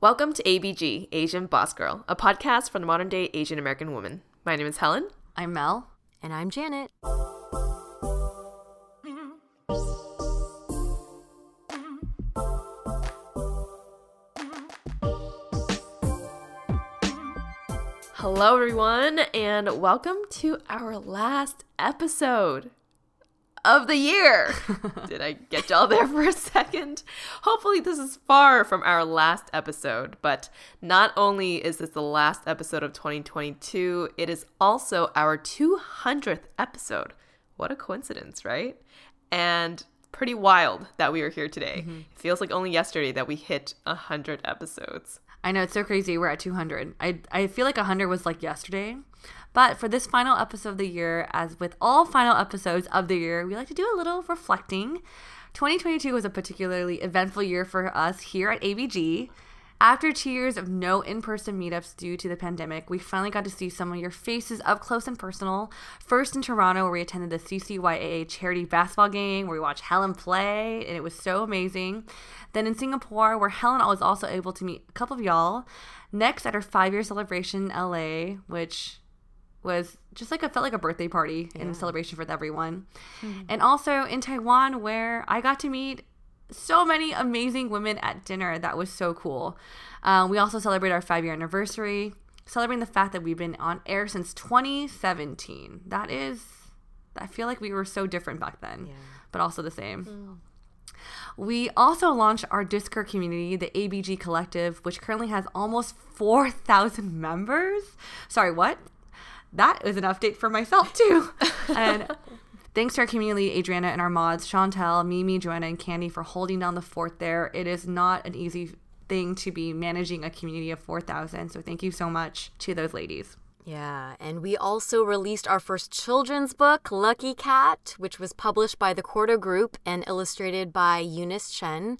Welcome to ABG, Asian Boss Girl, a podcast for the modern day Asian American woman. My name is Helen. I'm Mel. And I'm Janet. Hello, everyone, and welcome to our last episode of the year. Did I get y'all there for a second? Hopefully, this is far from our last episode, but not only is this the last episode of 2022, it is also our 200th episode. What a coincidence, right? And pretty wild that we are here today. Mm-hmm. It feels like only yesterday that we hit 100 episodes. I know it's so crazy. We're at 200. I I feel like 100 was like yesterday. But for this final episode of the year, as with all final episodes of the year, we like to do a little reflecting. 2022 was a particularly eventful year for us here at ABG. After two years of no in person meetups due to the pandemic, we finally got to see some of your faces up close and personal. First in Toronto, where we attended the CCYAA charity basketball game, where we watched Helen play, and it was so amazing. Then in Singapore, where Helen was also able to meet a couple of y'all. Next, at our five year celebration in LA, which was just like it felt like a birthday party yeah. and celebration for everyone. Mm-hmm. And also in Taiwan, where I got to meet so many amazing women at dinner. That was so cool. Um, we also celebrate our five year anniversary, celebrating the fact that we've been on air since 2017. That is, I feel like we were so different back then, yeah. but also the same. Mm. We also launched our Discord community, the ABG Collective, which currently has almost 4,000 members. Sorry, what? That is an update for myself too. and Thanks to our community, Adriana and our mods, Chantel, Mimi, Joanna, and Candy for holding down the fort there. It is not an easy thing to be managing a community of 4,000. So thank you so much to those ladies. Yeah, and we also released our first children's book, Lucky Cat, which was published by the Quarto Group and illustrated by Eunice Chen.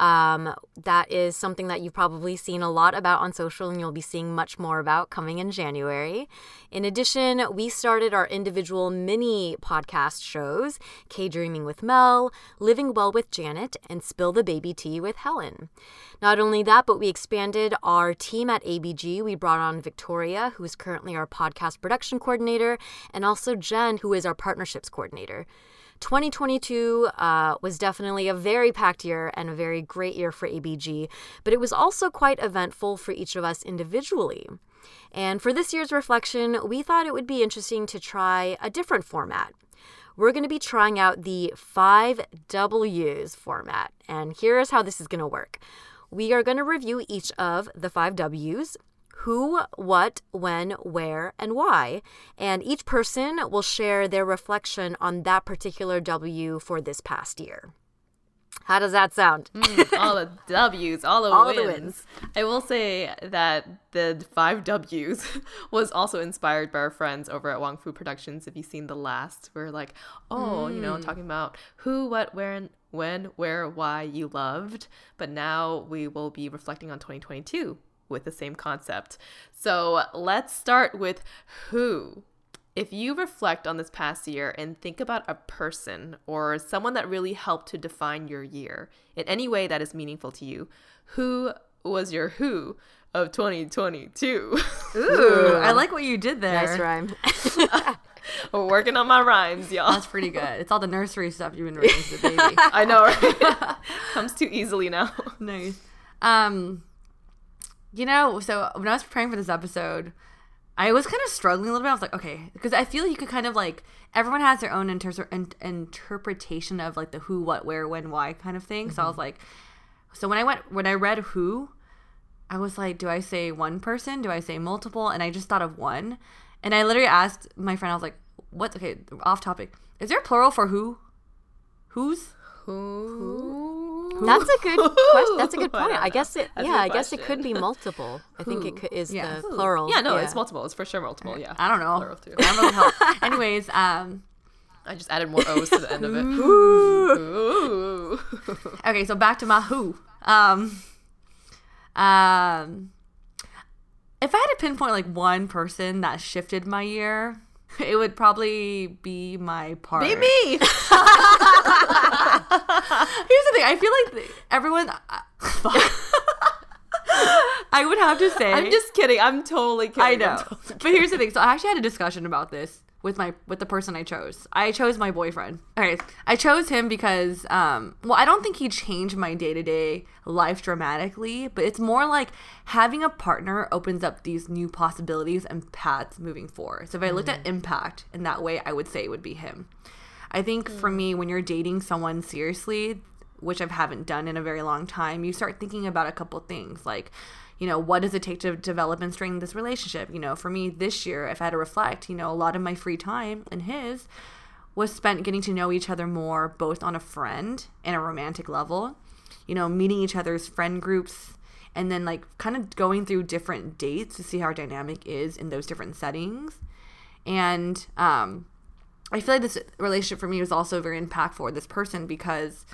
Um, that is something that you've probably seen a lot about on social, and you'll be seeing much more about coming in January. In addition, we started our individual mini podcast shows K Dreaming with Mel, Living Well with Janet, and Spill the Baby Tea with Helen. Not only that, but we expanded our team at ABG. We brought on Victoria, who is currently our podcast production coordinator, and also Jen, who is our partnerships coordinator. 2022 uh, was definitely a very packed year and a very great year for ABG, but it was also quite eventful for each of us individually. And for this year's reflection, we thought it would be interesting to try a different format. We're going to be trying out the five W's format, and here's how this is going to work. We are going to review each of the five W's who, what, when, where, and why. And each person will share their reflection on that particular W for this past year. How does that sound? Mm, all the W's, all the all wins. The wins. I will say that the five W's was also inspired by our friends over at Wong Fu Productions. If you've seen the last, we're like, oh, mm. you know, mm. talking about who, what, where, and when, where, why you loved. But now we will be reflecting on 2022 with the same concept. So let's start with who. If you reflect on this past year and think about a person or someone that really helped to define your year in any way that is meaningful to you, who was your who of 2022? Ooh, I like what you did there. Nice rhyme. We're working on my rhymes, y'all. That's pretty good. It's all the nursery stuff you've been reading to the baby. I know, right? Comes too easily now. nice. Um, you know, so when I was preparing for this episode, I was kind of struggling a little bit. I was like, okay, because I feel you could kind of like everyone has their own inter- in- interpretation of like the who, what, where, when, why kind of thing. So I was mm-hmm. like, so when I went when I read who, I was like, do I say one person? Do I say multiple? And I just thought of one, and I literally asked my friend. I was like, what's okay? Off topic. Is there a plural for who? Who's? Who? That's a good question. That's a good point. don't I guess it. That's yeah, I guess it could be multiple. I think it could, is Yeah. the Who? plural. Yeah, no, Yeah. it's multiple. It's for sure multiple. Yeah. I don't know. Plural too. Grammar will help. Anyways, um, I just added more O's to the end of it. Ooh. okay, so back to my who. Um, um, if I had to pinpoint like one person that shifted my year, it would probably be my partner. Be me. Here's the thing: I feel like everyone. I would have to say. I'm just kidding. I'm totally kidding. I know. totally But here's the thing. So I actually had a discussion about this with my with the person I chose. I chose my boyfriend. Okay. I chose him because um well, I don't think he changed my day-to-day life dramatically, but it's more like having a partner opens up these new possibilities and paths moving forward. So if I looked at impact in that way, I would say it would be him. I think for me when you're dating someone seriously, which I haven't done in a very long time, you start thinking about a couple things like, you know, what does it take to develop and strengthen this relationship? You know, for me this year, if I had to reflect, you know, a lot of my free time and his was spent getting to know each other more, both on a friend and a romantic level, you know, meeting each other's friend groups and then like kind of going through different dates to see how our dynamic is in those different settings. And um, I feel like this relationship for me was also very impactful with this person because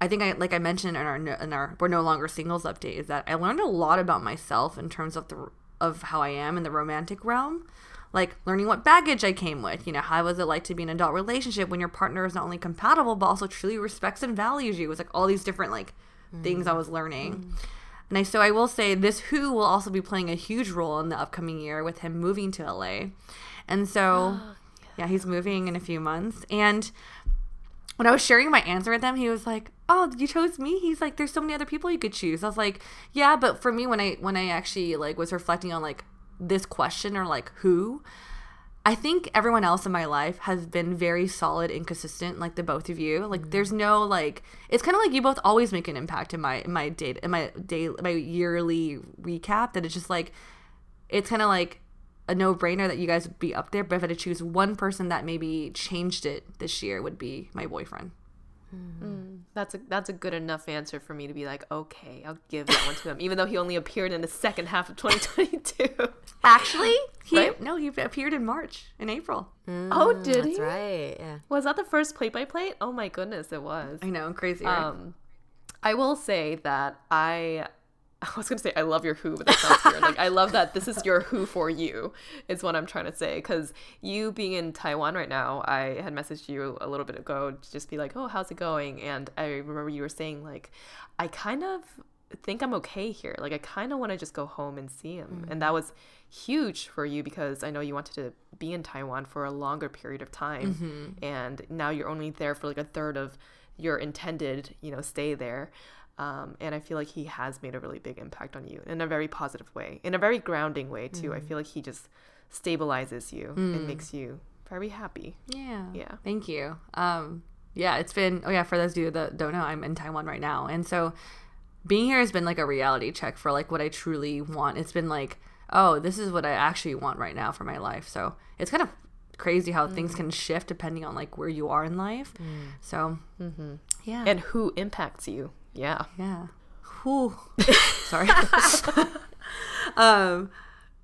I think I like I mentioned in our in our we're no longer singles update is that I learned a lot about myself in terms of the of how I am in the romantic realm. Like learning what baggage I came with, you know, how was it like to be in an adult relationship when your partner is not only compatible but also truly respects and values you. It was like all these different like things I mm. was learning. Mm. And I so I will say this who will also be playing a huge role in the upcoming year with him moving to LA. And so yeah, he's moving in a few months. And when I was sharing my answer with him, he was like, "Oh, you chose me." He's like, "There's so many other people you could choose." I was like, "Yeah, but for me, when I when I actually like was reflecting on like this question or like who, I think everyone else in my life has been very solid and consistent, like the both of you. Like, there's mm-hmm. no like, it's kind of like you both always make an impact in my in my day in my day my yearly recap. That it's just like, it's kind of like a no brainer that you guys would be up there. But if I had to choose one person that maybe changed it this year, would be my boyfriend. That's a that's a good enough answer for me to be like, okay, I'll give that one to him, even though he only appeared in the second half of 2022. Actually, he Right? no, he appeared in March, in April. oh, did he? That's he? right. Yeah. Was that the first plate by plate? Oh my goodness, it was. I know, crazy. Right? Um, I will say that I. I was gonna say I love your who, but that sounds weird. Like I love that this is your who for you. Is what I'm trying to say. Because you being in Taiwan right now, I had messaged you a little bit ago to just be like, "Oh, how's it going?" And I remember you were saying like, "I kind of think I'm okay here. Like I kind of want to just go home and see him." And that mm. was huge for you because I know you wanted to be in Taiwan for a longer period of time, mm-hmm. and now you're only there for like a third of your intended, you know, stay there. Um, and I feel like he has made a really big impact on you in a very positive way, in a very grounding way too. I mm. feel like he just stabilizes you and mm. makes you very happy. Yeah. Yeah. Thank you. Um, yeah, it's been, oh yeah, for those of you that don't know, I'm in Taiwan right now. And so being here has been like a reality check for like what I truly want. It's been like, oh, this is what I actually want right now for my life. So it's kind of crazy how things mm. can shift depending on like where you are in life. So, mm-hmm. yeah. And who impacts you? Yeah. Yeah. Whew. Sorry. um,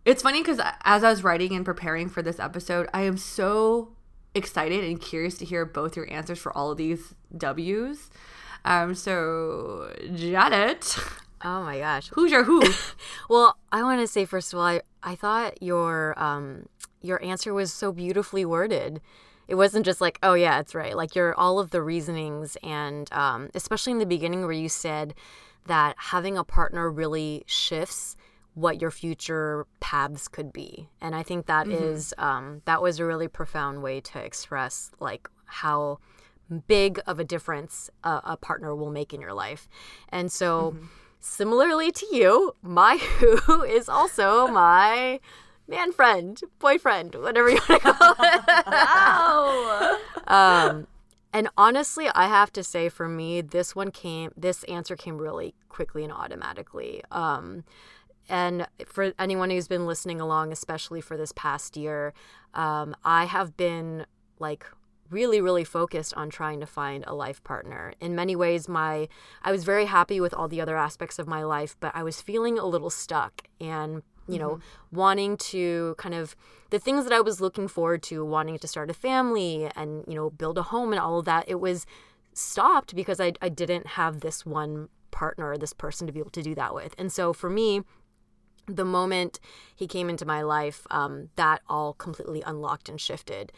it's funny because as I was writing and preparing for this episode, I am so excited and curious to hear both your answers for all of these W's. Um, so Janet, Oh my gosh. Who's your who? Well, I want to say first of all, I, I thought your um your answer was so beautifully worded. It wasn't just like, oh yeah, it's right. Like your all of the reasonings and um, especially in the beginning where you said that having a partner really shifts what your future paths could be. And I think that is um, that was a really profound way to express like how big of a difference a, a partner will make in your life. And so similarly to you, my who is also my man friend, boyfriend, whatever you want to call it. um, and honestly, I have to say, for me, this one came. This answer came really quickly and automatically. Um, and for anyone who's been listening along, especially for this past year, um, I have been like really really focused on trying to find a life partner in many ways my i was very happy with all the other aspects of my life but i was feeling a little stuck and you know wanting to kind of the things that i was looking forward to wanting to start a family and you know build a home and all of that it was stopped because i, I didn't have this one partner this person to be able to do that with and so for me the moment he came into my life, um, that all completely unlocked and shifted.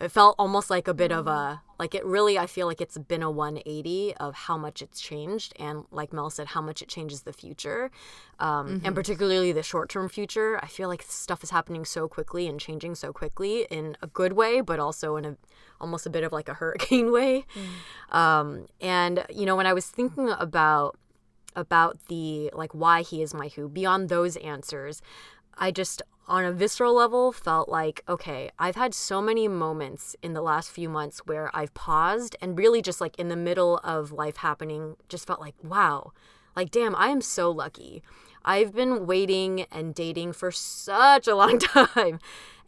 It felt almost like a bit of a like it really. I feel like it's been a 180 of how much it's changed, and like Mel said, how much it changes the future, um, and particularly the short term future. I feel like stuff is happening so quickly and changing so quickly in a good way, but also in a almost a bit of like a hurricane way. Um, and you know, when I was thinking about about the like why he is my who beyond those answers i just on a visceral level felt like okay i've had so many moments in the last few months where i've paused and really just like in the middle of life happening just felt like wow like damn i am so lucky. I've been waiting and dating for such a long time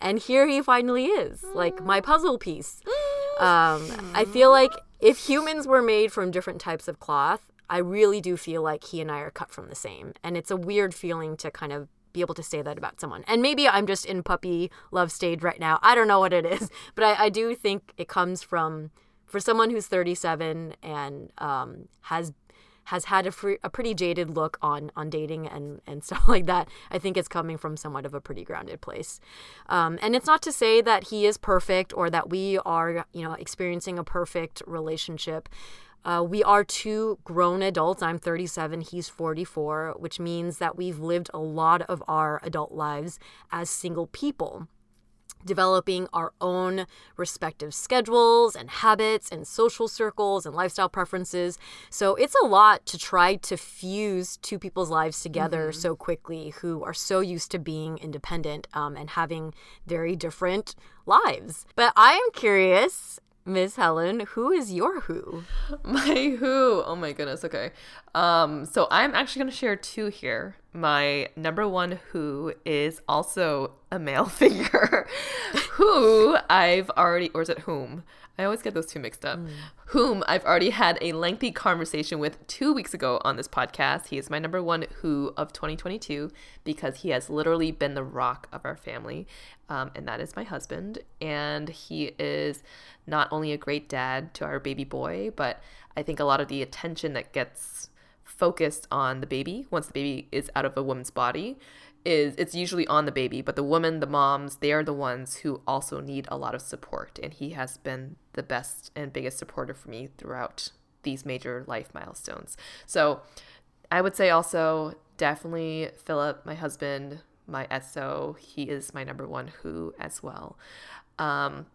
and here he finally is like my puzzle piece. Um, i feel like if humans were made from different types of cloth I really do feel like he and I are cut from the same. And it's a weird feeling to kind of be able to say that about someone. And maybe I'm just in puppy love stage right now. I don't know what it is, but I, I do think it comes from for someone who's 37 and um, has has had a, free, a pretty jaded look on on dating and and stuff like that. I think it's coming from somewhat of a pretty grounded place. Um, and it's not to say that he is perfect or that we are you know experiencing a perfect relationship. Uh, we are two grown adults. I'm 37, he's 44, which means that we've lived a lot of our adult lives as single people, developing our own respective schedules and habits and social circles and lifestyle preferences. So it's a lot to try to fuse two people's lives together so quickly who are so used to being independent um, and having very different lives. But I am curious. Miss Helen, who is your who? My who? Oh my goodness. Okay. Um, so I'm actually going to share two here. My number one who is also a male figure, who I've already, or is it whom? I always get those two mixed up. Whom I've already had a lengthy conversation with two weeks ago on this podcast. He is my number one who of 2022 because he has literally been the rock of our family. Um, and that is my husband. And he is not only a great dad to our baby boy, but I think a lot of the attention that gets focused on the baby once the baby is out of a woman's body is it's usually on the baby but the woman the moms they are the ones who also need a lot of support and he has been the best and biggest supporter for me throughout these major life milestones so i would say also definitely philip my husband my so he is my number one who as well um,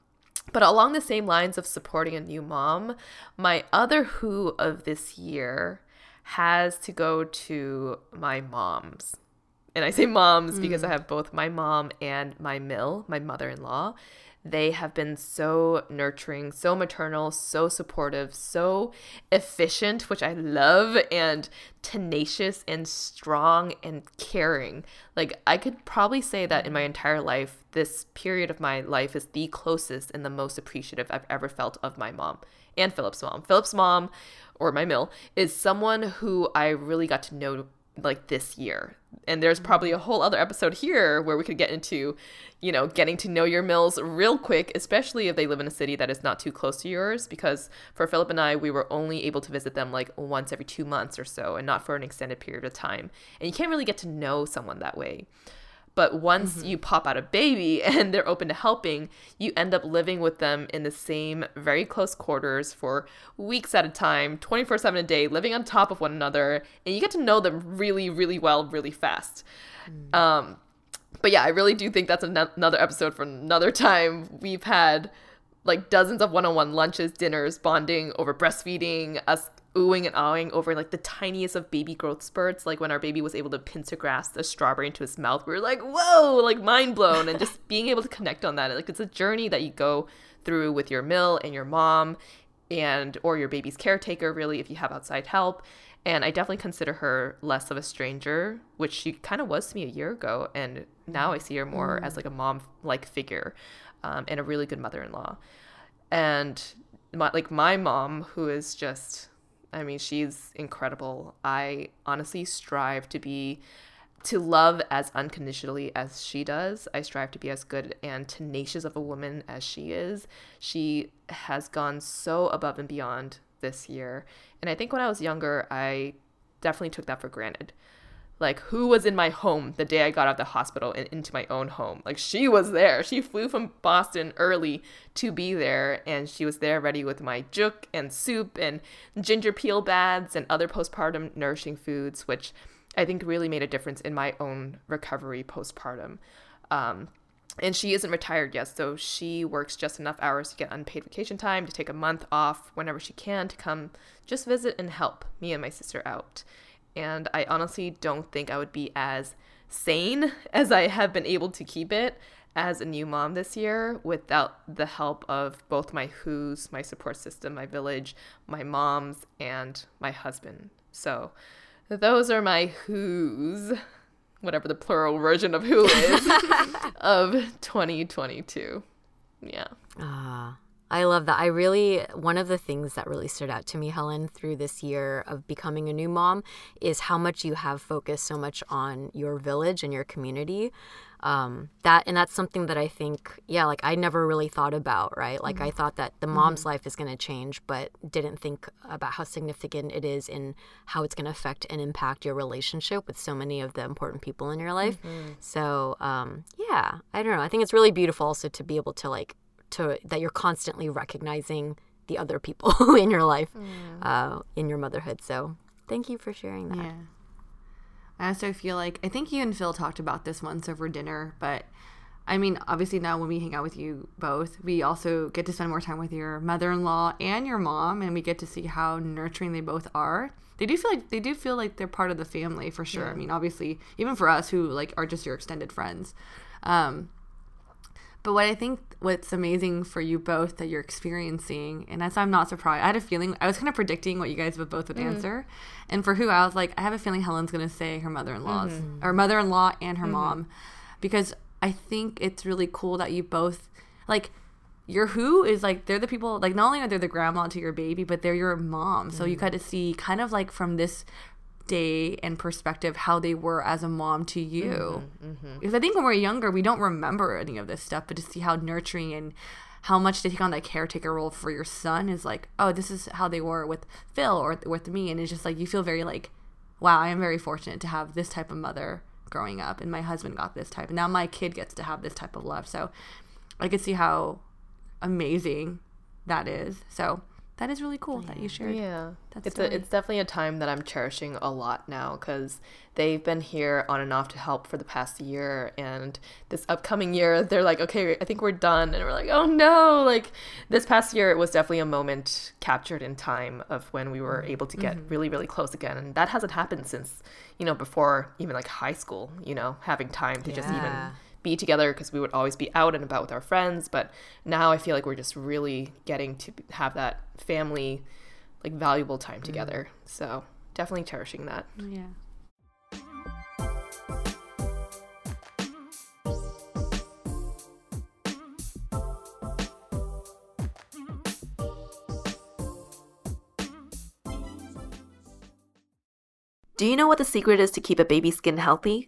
but along the same lines of supporting a new mom, my other who of this year has to go to my moms. And I say moms because I mm. have both my mom and my mill, my mother in law. They have been so nurturing, so maternal, so supportive, so efficient, which I love, and tenacious and strong and caring. Like, I could probably say that in my mm. entire life, this period of my life is the closest and the most appreciative I've ever felt of my mom and Philip's mom. Philip's mom, or my mill, is someone who I really got to know like this year. And there's probably a whole other episode here where we could get into, you know, getting to know your mills real quick, especially if they live in a city that is not too close to yours. Because for Philip and I, we were only able to visit them like once every two months or so and not for an extended period of time. And you can't really get to know someone that way. But once mm-hmm. you pop out a baby and they're open to helping, you end up living with them in the same very close quarters for weeks at a time, 24 7 a day, living on top of one another. And you get to know them really, really well, really fast. Mm. Um, but yeah, I really do think that's an- another episode for another time. We've had like dozens of one-on-one lunches, dinners, bonding over breastfeeding, us oohing and awing over like the tiniest of baby growth spurts. Like when our baby was able to pincer grasp a strawberry into his mouth, we were like, whoa, like mind blown. and just being able to connect on that. Like it's a journey that you go through with your mill and your mom and or your baby's caretaker really if you have outside help and i definitely consider her less of a stranger which she kind of was to me a year ago and now i see her more mm. as like a mom like figure um, and a really good mother-in-law and my, like my mom who is just I mean, she's incredible. I honestly strive to be to love as unconditionally as she does. I strive to be as good and tenacious of a woman as she is. She has gone so above and beyond this year. And I think when I was younger, I definitely took that for granted like who was in my home the day I got out of the hospital and into my own home. Like she was there. She flew from Boston early to be there and she was there ready with my juk and soup and ginger peel baths and other postpartum nourishing foods, which I think really made a difference in my own recovery postpartum. Um, and she isn't retired yet, so she works just enough hours to get unpaid vacation time to take a month off whenever she can to come just visit and help me and my sister out and I honestly don't think I would be as sane as I have been able to keep it as a new mom this year without the help of both my who's, my support system, my village, my moms, and my husband. So those are my who's, whatever the plural version of who is, of 2022. Yeah. Ah. I love that. I really, one of the things that really stood out to me, Helen, through this year of becoming a new mom is how much you have focused so much on your village and your community. Um, that and that's something that I think, yeah, like I never really thought about, right? Like mm-hmm. I thought that the mom's mm-hmm. life is going to change, but didn't think about how significant it is in how it's going to affect and impact your relationship with so many of the important people in your life. Mm-hmm. So, um, yeah, I don't know. I think it's really beautiful also to be able to like to that you're constantly recognizing the other people in your life, mm. uh, in your motherhood. So thank you for sharing that. Yeah. I also feel like I think you and Phil talked about this once over dinner, but I mean, obviously now when we hang out with you both, we also get to spend more time with your mother-in-law and your mom, and we get to see how nurturing they both are. They do feel like they do feel like they're part of the family for sure. Yeah. I mean, obviously, even for us who like are just your extended friends. Um, but what I think what's amazing for you both that you're experiencing, and that's why I'm not surprised. I had a feeling I was kind of predicting what you guys would both would mm-hmm. answer, and for who I was like, I have a feeling Helen's gonna say her mother-in-law's mm-hmm. or mother-in-law and her mm-hmm. mom, because I think it's really cool that you both like your who is like they're the people like not only are they the grandma to your baby, but they're your mom. So you got mm-hmm. to see kind of like from this day and perspective how they were as a mom to you. Mm-hmm, mm-hmm. Because I think when we're younger, we don't remember any of this stuff, but to see how nurturing and how much they take on that caretaker role for your son is like, oh, this is how they were with Phil or with me. And it's just like, you feel very like, wow, I am very fortunate to have this type of mother growing up. And my husband got this type. And now my kid gets to have this type of love. So I could see how amazing that is. So, that is really cool yeah. that you shared. Yeah, That's it's a, it's definitely a time that I'm cherishing a lot now because they've been here on and off to help for the past year, and this upcoming year they're like, okay, I think we're done, and we're like, oh no! Like this past year, it was definitely a moment captured in time of when we were able to get mm-hmm. really really close again, and that hasn't happened since you know before even like high school. You know, having time to yeah. just even be together because we would always be out and about with our friends. But now I feel like we're just really getting to have that family, like valuable time mm. together. Mm. So definitely cherishing that. Yeah. Do you know what the secret is to keep a baby's skin healthy?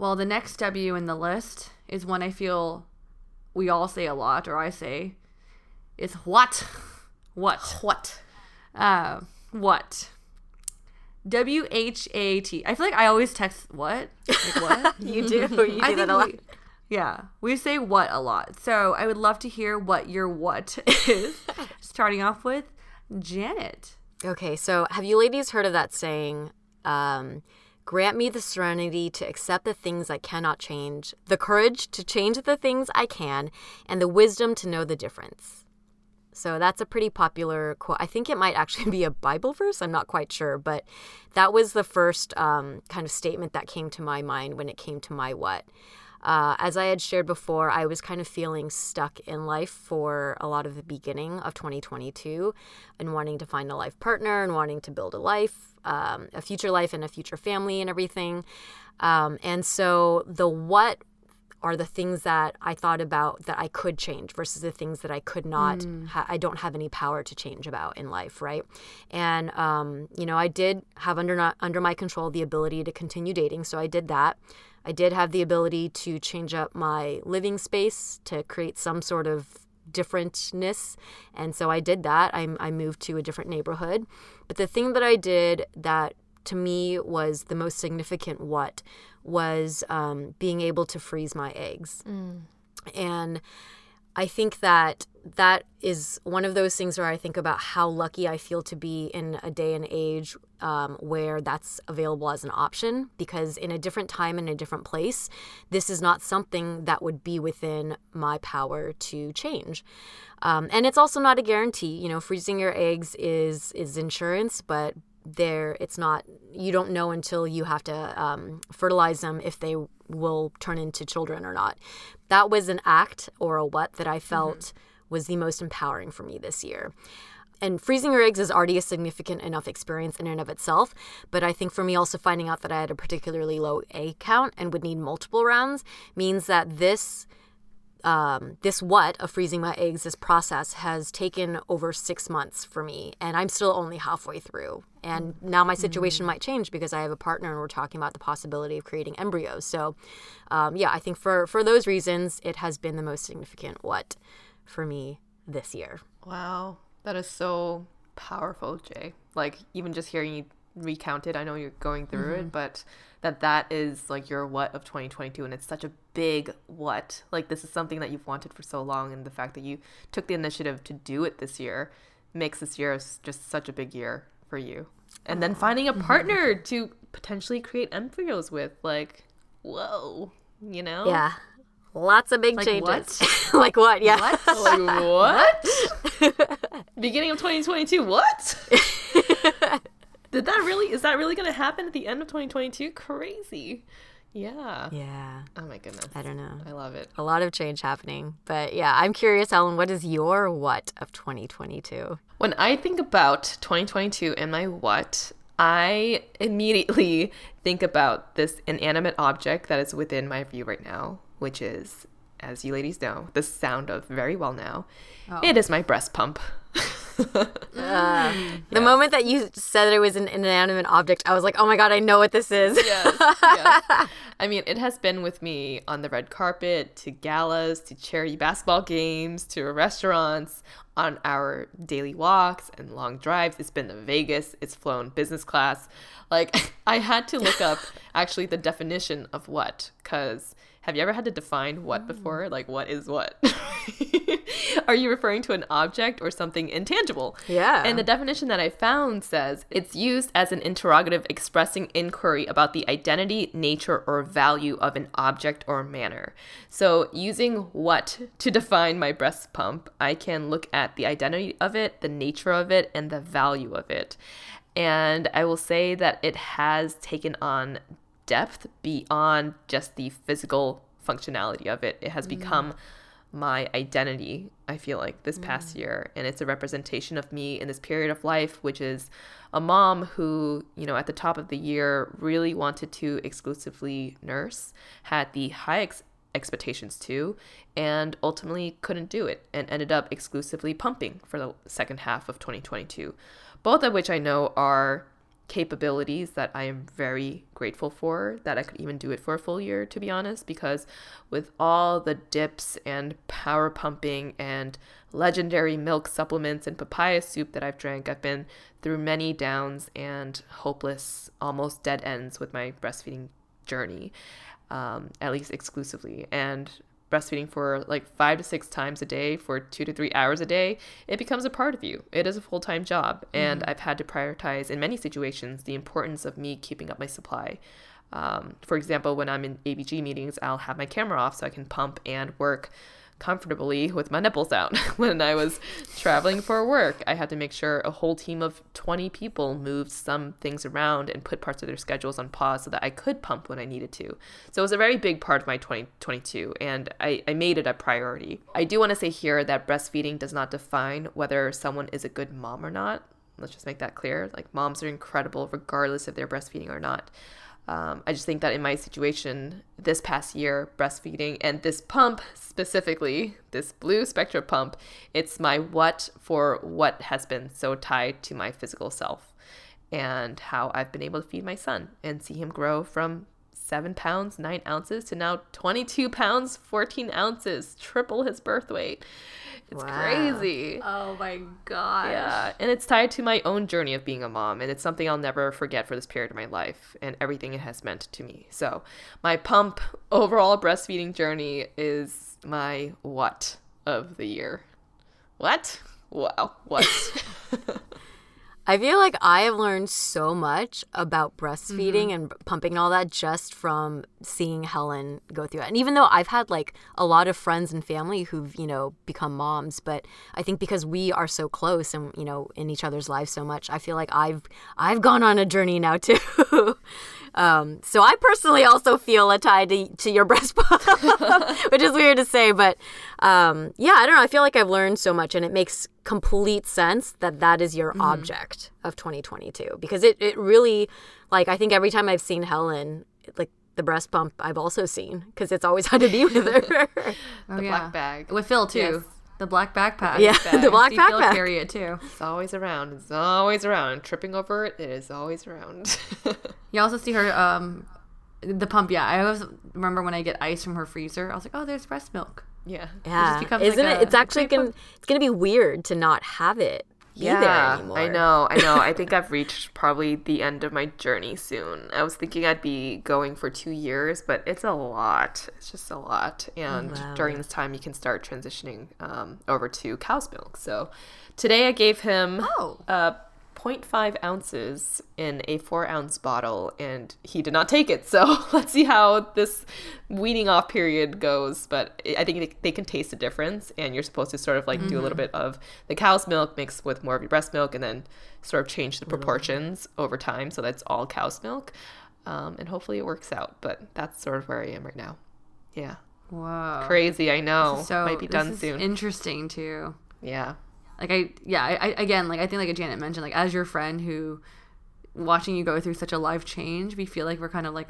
Well, the next W in the list is one I feel we all say a lot, or I say, is what? What? What? Uh, what? W H A T. I feel like I always text what? Like what? You do. You do I that a lot. we, yeah, we say what a lot. So I would love to hear what your what is. Starting off with Janet. Okay, so have you ladies heard of that saying? Um, Grant me the serenity to accept the things I cannot change, the courage to change the things I can, and the wisdom to know the difference. So that's a pretty popular quote. I think it might actually be a Bible verse. I'm not quite sure, but that was the first um, kind of statement that came to my mind when it came to my what. Uh, as I had shared before, I was kind of feeling stuck in life for a lot of the beginning of 2022 and wanting to find a life partner and wanting to build a life, um, a future life, and a future family and everything. Um, and so the what are the things that I thought about that I could change versus the things that I could not, ha- I don't have any power to change about in life, right? And, um, you know, I did have under, not, under my control the ability to continue dating, so I did that. I did have the ability to change up my living space to create some sort of differentness. And so I did that. I, I moved to a different neighborhood. But the thing that I did that to me was the most significant what was um, being able to freeze my eggs. And I think that that is one of those things where I think about how lucky I feel to be in a day and age um, where that's available as an option. Because in a different time and a different place, this is not something that would be within my power to change. Um, and it's also not a guarantee. You know, freezing your eggs is is insurance, but there it's not you don't know until you have to um, fertilize them if they will turn into children or not. That was an act or a what that i felt was the most empowering for me this year. And freezing your eggs is already a significant enough experience in and of itself but i think for me also finding out that i had a particularly low egg count and would need multiple rounds means that this um, this what of freezing my eggs, this process has taken over six months for me, and I'm still only halfway through. And mm. now my situation mm. might change because I have a partner, and we're talking about the possibility of creating embryos. So, um, yeah, I think for for those reasons, it has been the most significant what for me this year. Wow, that is so powerful, Jay. Like even just hearing you recount it, I know you're going through it, mm-hmm. but that that is like your what of 2022 and it's such a big what. Like this is something that you've wanted for so long and the fact that you took the initiative to do it this year makes this year just such a big year for you. And then finding a mm-hmm. partner to potentially create embryos with like whoa, you know? Yeah, lots of big Like changes. like what? Yeah. Like what? Beginning of 2022. What? Did that really? Is that really going to happen at the end of 2022? Crazy. Yeah. Yeah. Oh my goodness. I don't know. I love it. A lot of change happening, but yeah, I'm curious, Helen. What is your what of 2022? When I think about 2022 and my what, I immediately think about this inanimate object that is within my view right now, which is, as you ladies know, the sound of very well now. Oh. It is my breast pump. Ah. Mm. The moment that you said that it was an inanimate object, I was like, oh my God, I know what this is. yes, yes. I mean, it has been with me on the red carpet, to galas, to charity basketball games, to restaurants, on our daily walks and long drives. It's been to Vegas, it's flown business class. Like, I had to look up actually the definition of what, because have you ever had to define what mm. before? Like, what is what? Are you referring to an object or something intangible? Yeah. And the definition that I found says it's used as an interrogative expressing inquiry about the identity, nature, or value of an object or manner. So, using what to define my breast pump, I can look at the identity of it, the nature of it, and the value of it. And I will say that it has taken on depth beyond just the physical functionality of it. It has mm. become my identity, I feel like, this mm. past year. And it's a representation of me in this period of life, which is a mom who, you know, at the top of the year really wanted to exclusively nurse, had the high ex- expectations too, and ultimately couldn't do it and ended up exclusively pumping for the second half of 2022. Both of which I know are capabilities that I am very grateful for that I could even do it for a full year to be honest because with all the dips and power pumping and Legendairy Milk supplements and papaya soup that I've drank I've been through many downs and hopeless almost dead ends with my breastfeeding journey um, at least exclusively. And breastfeeding for like five to six times a day for two to three hours a day, it becomes a part of you. It is a full time job. And I've had to prioritize in many situations the importance of me keeping up my supply. Um, for example, when I'm in ABG meetings, I'll have my camera off so I can pump and work comfortably with my nipples out. when I was traveling for work, I had to make sure a whole team of 20 people moved some things around and put parts of their schedules on pause so that I could pump when I needed to. So it was a very big part of my 2022, and I, I made it a priority. I do want to say here that breastfeeding does not define whether someone is a good mom or not. Let's just make that clear. Like, moms are incredible regardless if they're breastfeeding or not. Um, I just think that in my situation this past year, breastfeeding and this pump specifically, this blue spectra pump, it's my what for what has been so tied to my physical self and how I've been able to feed my son and see him grow from seven pounds, nine ounces to now 22 pounds, 14 ounces, triple his birth weight. It's Wow. crazy. Oh my gosh. Yeah, and it's tied to my own journey of being a mom, and it's something I'll never forget for this period of my life and everything it has meant to me. So, my pump overall breastfeeding journey is my what of the year. What? Wow, what? I feel like I have learned so much about breastfeeding Mm-hmm. and pumping and all that just from seeing Helen go through it. And even though I've had like a lot of friends and family who've, you know, become moms, but I think because we are so close and, you know, in each other's lives so much, I feel like I've I've gone on a journey now too. um, so I personally also feel a tie to, to your breast pump, which is weird to say, but um, yeah, I don't know. I feel like I've learned so much and it makes complete sense that that is your object of 2022 because it, it really like i think every time i've seen helen like the breast pump i've also seen because it's always had to be with her Oh, the yeah. black bag. With Phil too. Yes. The black backpack. Yeah, bag. the black See Phil backpack. carry it too. It's always around. It's always around. Tripping over it, it is always around. You also see her um the pump, yeah. I always remember when I get ice from her freezer, I was like, Oh, there's breast milk. Yeah. yeah isn't like it a- it's actually gonna it's gonna be weird to not have it be there anymore I know, I know. I think I've reached probably the end of my journey soon. I was thinking I'd be going for two years, but it's a lot. It's just a lot. And during this time, you can start transitioning um, over to cow's milk. So today I gave him Oh. uh, 0.5 ounces in a four ounce bottle, and he did not take it. So let's see how this weaning off period goes. But I think they- they can taste the difference, and you're supposed to sort of like do a little bit of the cow's milk mixed with more of your breast milk, and then sort of change the proportions over time so that's all cow's milk. Um, and hopefully it works out. But that's sort of where I am right now. Yeah. Wow. Crazy, I know. So Might be done soon. Interesting too. yeah. Like I yeah, I, I again like I think like Janet mentioned, like as your friend who watching you go through such a life change. We feel like we're kind of like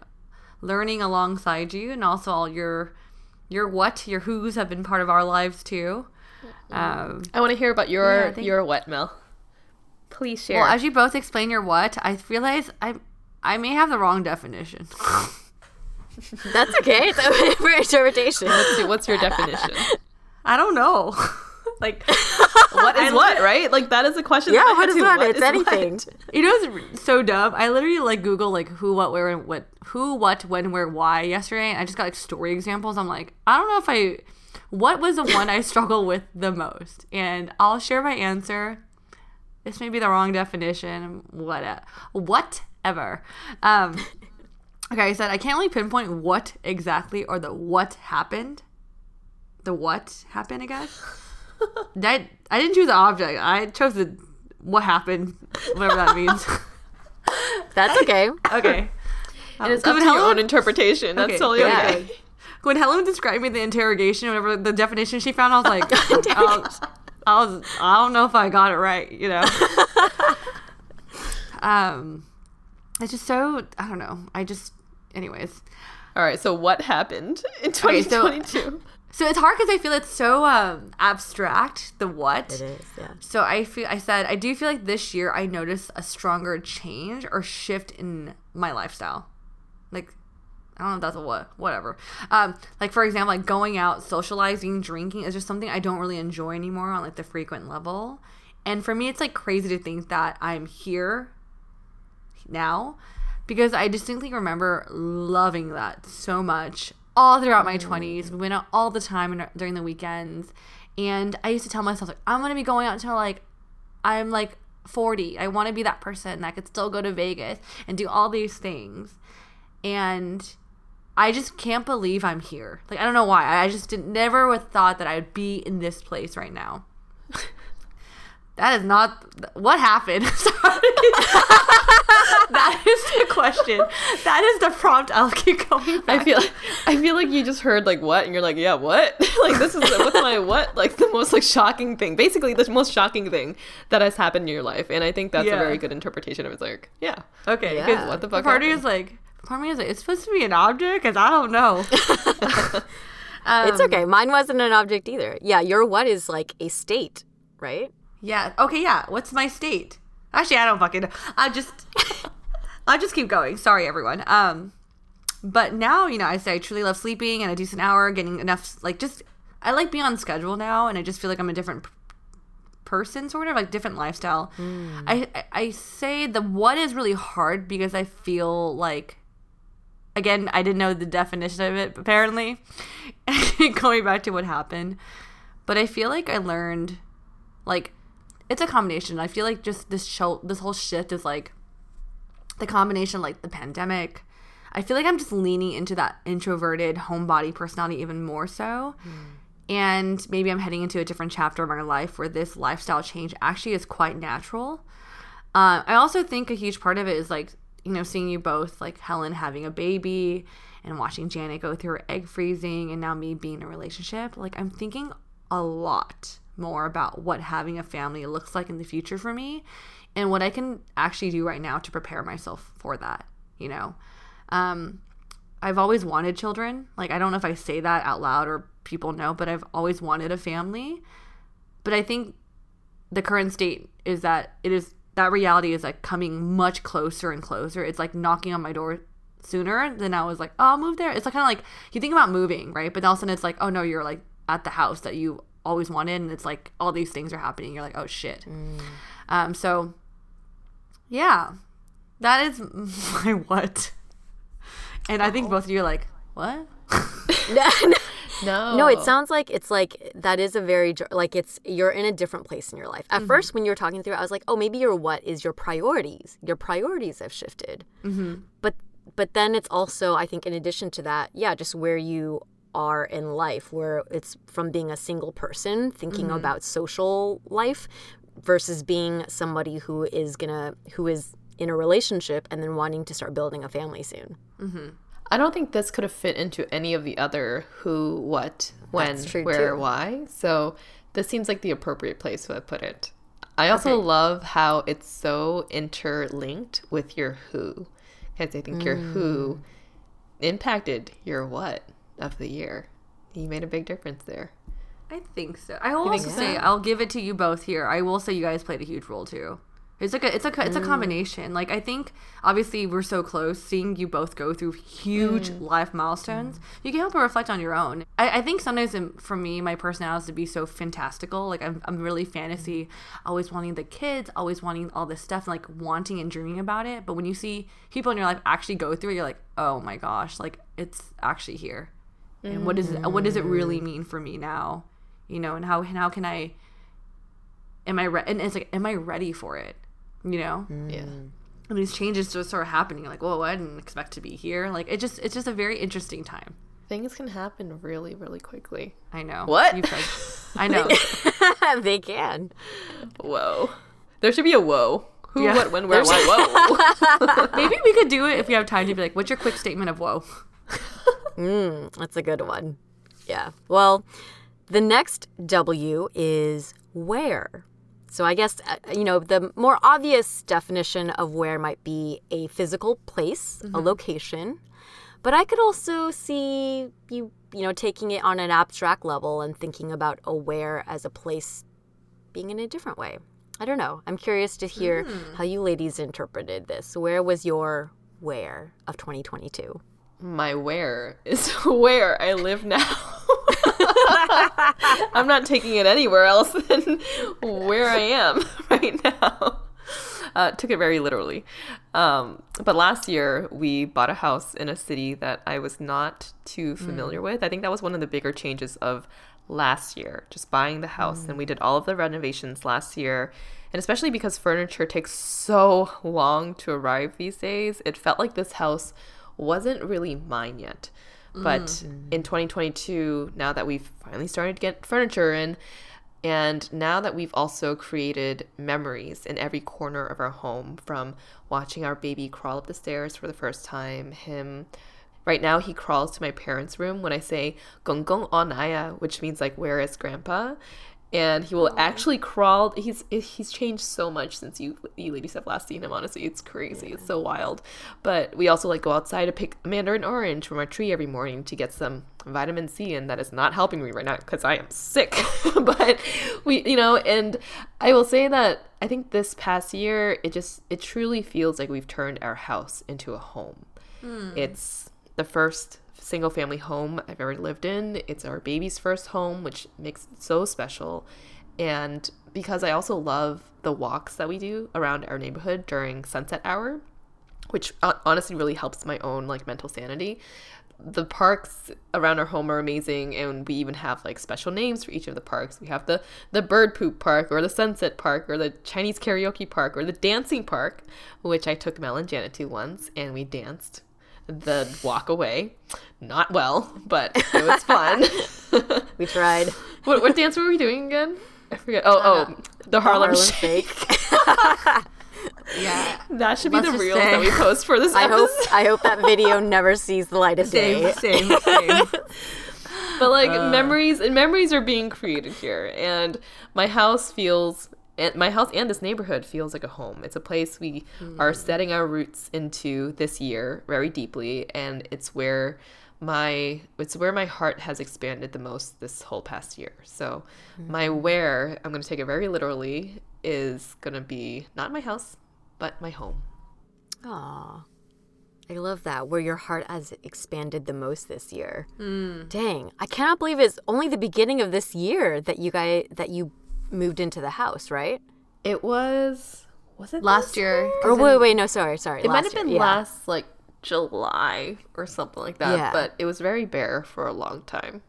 learning alongside you, and also all your your what your who's have been part of our lives too. Um, I want to hear about your Yeah, think- your what, Mel. Please share. well, as you both explain your what, I realize I I may have the wrong definition. That's okay. It's open for interpretation. what's, your, what's your definition? I don't know. Like, what is what, right? Like, that is a question. yeah, what is too. that? It's is anything. what? You know, it's so dumb. I literally like Google like who, what, where, and what, who, what, when, where, why yesterday. And I just got like story examples. I'm like, I don't know if I, what was the one I struggle with the most? And I'll share my answer. This may be the wrong definition. What, whatever. Um, okay, I said I can't really pinpoint what exactly or the what happened. The what happened, I guess. That I didn't choose the object. I chose the what happened, whatever that means. That's okay. okay. It is up to when your own interpretation. That's Okay, totally yeah. okay. When Helen described me the interrogation, whatever the definition she found, I was like, I was, I was, I don't know if I got it right, you know. um, it's just so I don't know. I just, anyways. All right. So, what happened in Okay, so- 2022? So it's hard because I feel it's so um, abstract. The what? It is, yeah. So I feel I said I do feel like this year I noticed a stronger change or shift in my lifestyle. Like I don't know if that's a what, whatever. Um, like for example, like going out, socializing, drinking is just something I don't really enjoy anymore on like the frequent level. And for me, it's like crazy to think that I'm here now because I distinctly remember loving that so much all throughout my 20s. We went out all the time and during the weekends. And I used to tell myself, like, I'm going to be going out until like I'm like 40. I want to be that person that could still go to Vegas and do all these things. And I just can't believe I'm here. Like, I don't know why. I just did, never would thought that I'd be in this place right now. That is not what happened. Sorry. that is the question. That is the prompt. I'll keep going. Back. I feel I feel like you just heard like what and you're like yeah what like this is what's my what like the most like shocking thing basically the most shocking thing that has happened in your life and I think that's Yeah. a very good interpretation of it. It's like yeah okay. Yeah. What the fuck Part of happened? is like, part of me is like, it's supposed to be an object because I don't know. Um, It's okay. Mine wasn't an object either. Yeah, your what is like a state, right? Yeah. Okay. Yeah. What's my state? Actually, I don't fucking. know. I just. I just keep going. Sorry, everyone. Um, but now you know I say I truly love sleeping and a decent hour, getting enough. Like just, I like being on schedule now, and I just feel like I'm a different p- person, sort of like different lifestyle. I, I I say the what is really hard because I feel like. Again, I didn't know the definition of it, apparently. Going back to what happened. But I feel like I learned like it's a combination. I feel like just this show, this whole shift is like the combination, like the pandemic. I feel like I'm just leaning into that introverted homebody personality even more so. And maybe I'm heading into a different chapter of my life where this lifestyle change actually is quite natural. Uh, I also think a huge part of it is like, you know, seeing you both, like Helen having a baby and watching Janet go through her egg freezing and now me being in a relationship. Like, I'm thinking a lot more about what having a family looks like in the future for me and what I can actually do right now to prepare myself for that, you know? Um, I've always wanted children. Like, I don't know if I say that out loud or people know, but I've always wanted a family. But I think the current state is that it is that reality is like coming much closer and closer. It's like knocking on my door sooner than I was like, oh, I'll move there. It's like kind of like you think about moving, right? But all of a sudden it's like, oh no, you're like at the house that you always wanted, and it's like all these things are happening. You're like, oh shit. Um, so yeah, that is my what. And I think both of you are like, what? no No, No, it sounds like it's like that is a very like it's you're in a different place in your life. At first, when you were talking through, it, I was like, oh, maybe your what is your priorities. Your priorities have shifted. Mm-hmm. But but then it's also, I think, in addition to that, yeah, just where you are in life, where it's from being a single person thinking about social life versus being somebody who is gonna who is in a relationship and then wanting to start building a family soon. I don't think this could have fit into any of the other who, what, when, where, too. why. So this seems like the appropriate place to put it. I also Okay. love how it's so interlinked with your who. Because I think your who Mm. impacted your what of the year. You made a big difference there. I think so. I will also so? say I'll give it to you both here. I will say you guys played a huge role too. It's like a it's a it's Mm. a combination. Like I think obviously we're so close. Seeing you both go through huge Mm. life milestones, you can help but reflect on your own. I, I think sometimes in, for me, my personality is to be so fantastical. Like I'm I'm really fantasy, always wanting the kids, always wanting all this stuff, and like wanting and dreaming about it. But when you see people in your life actually go through it, you're like, oh my gosh, like it's actually here. And what does it, what does it really mm. mean for me now? You know, and how and how can I am I re- and it's like am I ready for it? You know, Yeah. Mm. and these changes just start happening. You're like, whoa, I didn't expect to be here. Like it just it's just a very interesting time. Things can happen really, really quickly. I know What? You've said, I know. they can. Whoa. There should be a whoa. Who, Yeah. what, when, where, why, whoa. Maybe we could do it if we have time to be like, what's your quick statement of whoa? Mm, that's a good one. Yeah. Well, the next W is where. So I guess, uh, you know, the more obvious definition of where might be a physical place, a mm-hmm. location. But I could also see you, you know, taking it on an abstract level and thinking about a where as a place being in a different way. I don't know. I'm curious to hear hmm. how you ladies interpreted this. Where was your where of 2022? My where is where I live now. I'm not taking it anywhere else than where I am right now. Uh, took it very literally. Um, but last year, we bought a house in a city that I was not too familiar with. I think that was one of the bigger changes of last year, just buying the house. And we did all of the renovations last year. And especially because furniture takes so long to arrive these days, it felt like this house wasn't really mine yet. But mm. in 2022, now that we've finally started to get furniture in, and now that we've also created memories in every corner of our home, from watching our baby crawl up the stairs for the first time, him. Right now, he crawls to my parents' room when I say "gong gong onaya," which means like "Where is Grandpa?" And he will actually crawl. He's he's changed so much since you you ladies have last seen him. Honestly, it's crazy. It's so wild. But we also like go outside to pick mandarin orange from our tree every morning to get some vitamin C, and that is not helping me right now because I am sick. but we, you know, and I will say that I think this past year it just it truly feels like we've turned our house into a home. Hmm. It's the first single family home I've ever lived in. It's our baby's first home, which makes it so special. And because I also love the walks that we do around our neighborhood during sunset hour, which honestly really helps my own like mental sanity. The parks around our home are amazing, and we even have like special names for each of the parks. We have the the bird poop park, or the sunset park, or the Chinese karaoke park, or the dancing park, which I took Mel and Janet to once, and we danced the walk away. Not well, but it was fun. We tried. what, what dance were we doing again? I forget. Oh, oh, uh, the Harlem, Harlem Shake. Shake. Yeah. That should be Let's the just reels say- that we post for this I hope. I hope that video never sees the light of Same, day. same, same. But like uh. memories and memories are being created here, and my house feels. And my house and this neighborhood feels like a home. It's a place we are hmm. setting our roots into this year very deeply, and it's where my it's where my heart has expanded the most this whole past year. So my hmm. where I'm going to take it very literally is going to be not my house, but my home. Aw. I love that. Where your heart has expanded the most this year. Hmm. Dang. I cannot believe it's only the beginning of this year that you guys that you moved into the house, right? It was was it Last year, Or wait, wait, no, sorry, sorry. It might have been year, yeah. last like July or something like that, Yeah. but it was very bare for a long time.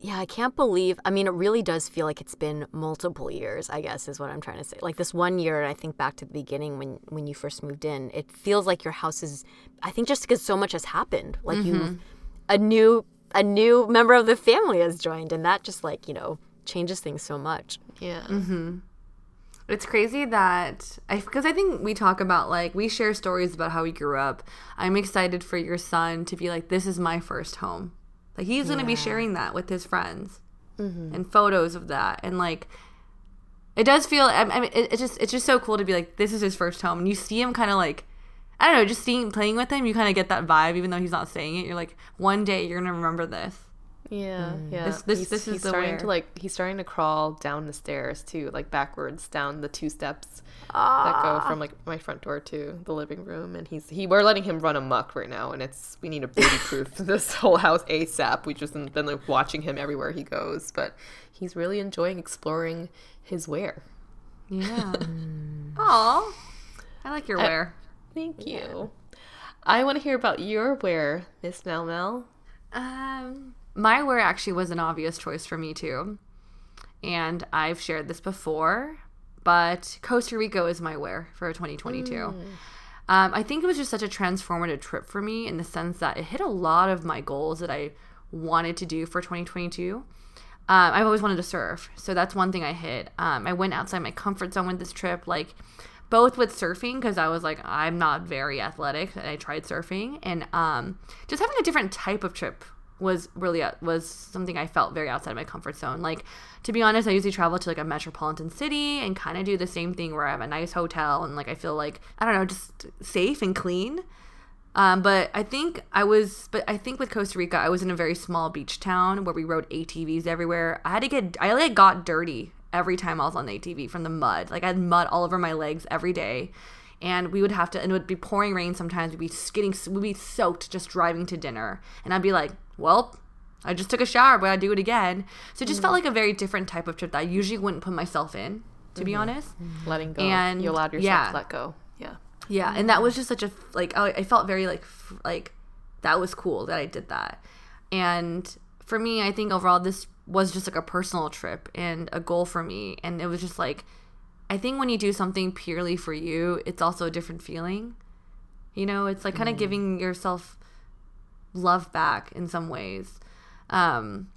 Yeah, I can't believe. I mean, it really does feel like it's been multiple years. I guess is what I'm trying to say. Like this one year, I think back to the beginning when when you first moved in, it feels like your house is. I think just because so much has happened, like you, mm-hmm. a new a new member of the family has joined, and that just like you know changes things so much. Yeah. Mm-hmm. It's crazy that I because I think we talk about like we share stories about how we grew up. I'm excited for your son to be like this is my first home. Like he's going to be sharing that with his friends mm-hmm. and photos of that and like it does feel. I I mean, it, it's just it's just so cool to be like this is his first home, and you see him kind of like. I don't know, just seeing playing with him, you kind of get that vibe, even though he's not saying it. You're like, one day you're gonna remember this. Yeah, yeah. This- this- he's, this is he's the starting where. to like he's starting to crawl down the stairs too, like backwards down the two steps that Ah. go from like my front door to the living room, and he's he we're letting him run amok right now, and it's we need to baby proof this whole house ASAP. We just been like watching him everywhere he goes, but he's really enjoying exploring his where. Yeah. Aw. I like your where. Thank you. I want to hear about your where, Miss Mel Mel. Um, my where actually was an obvious choice for me too, and I've shared this before, but Costa Rica is my where for 2022. Um, I think it was just such a transformative trip for me in the sense that it hit a lot of my goals that I wanted to do for 2022. Um, I've always wanted to surf, so that's one thing I hit. Um, I went outside my comfort zone with this trip, like both with surfing because I was like I'm not very athletic. And I tried surfing, and um, just having a different type of trip was really was something I felt very outside of my comfort zone. Like to be honest, I usually travel to like a metropolitan city and kind of do the same thing where I have a nice hotel and like I feel like I don't know, just safe and clean. Um, but I think I was, but I think with Costa Rica, I was in a very small beach town where we rode ATVs everywhere. I had to get, I like got dirty every time I was on the ATV from the mud. Like I had mud all over my legs every day, and we would have to, and it would be pouring rain sometimes. We'd be getting, we'd be soaked just driving to dinner, and I'd be like, well. I just took a shower, but I'd do it again. So it just felt mm. like a very different type of trip that I usually wouldn't put myself in, to be mm-hmm. honest. Mm-hmm. Letting go. And, you allowed yourself yeah. to let go. Yeah. Yeah, and that was just such a like I, I felt very like f- like that was cool that I did that. And for me, I think overall this was just like a personal trip and a goal for me and it was just like I think when you do something purely for you, it's also a different feeling. You know, it's like kind of mm. giving yourself love back in some ways. Um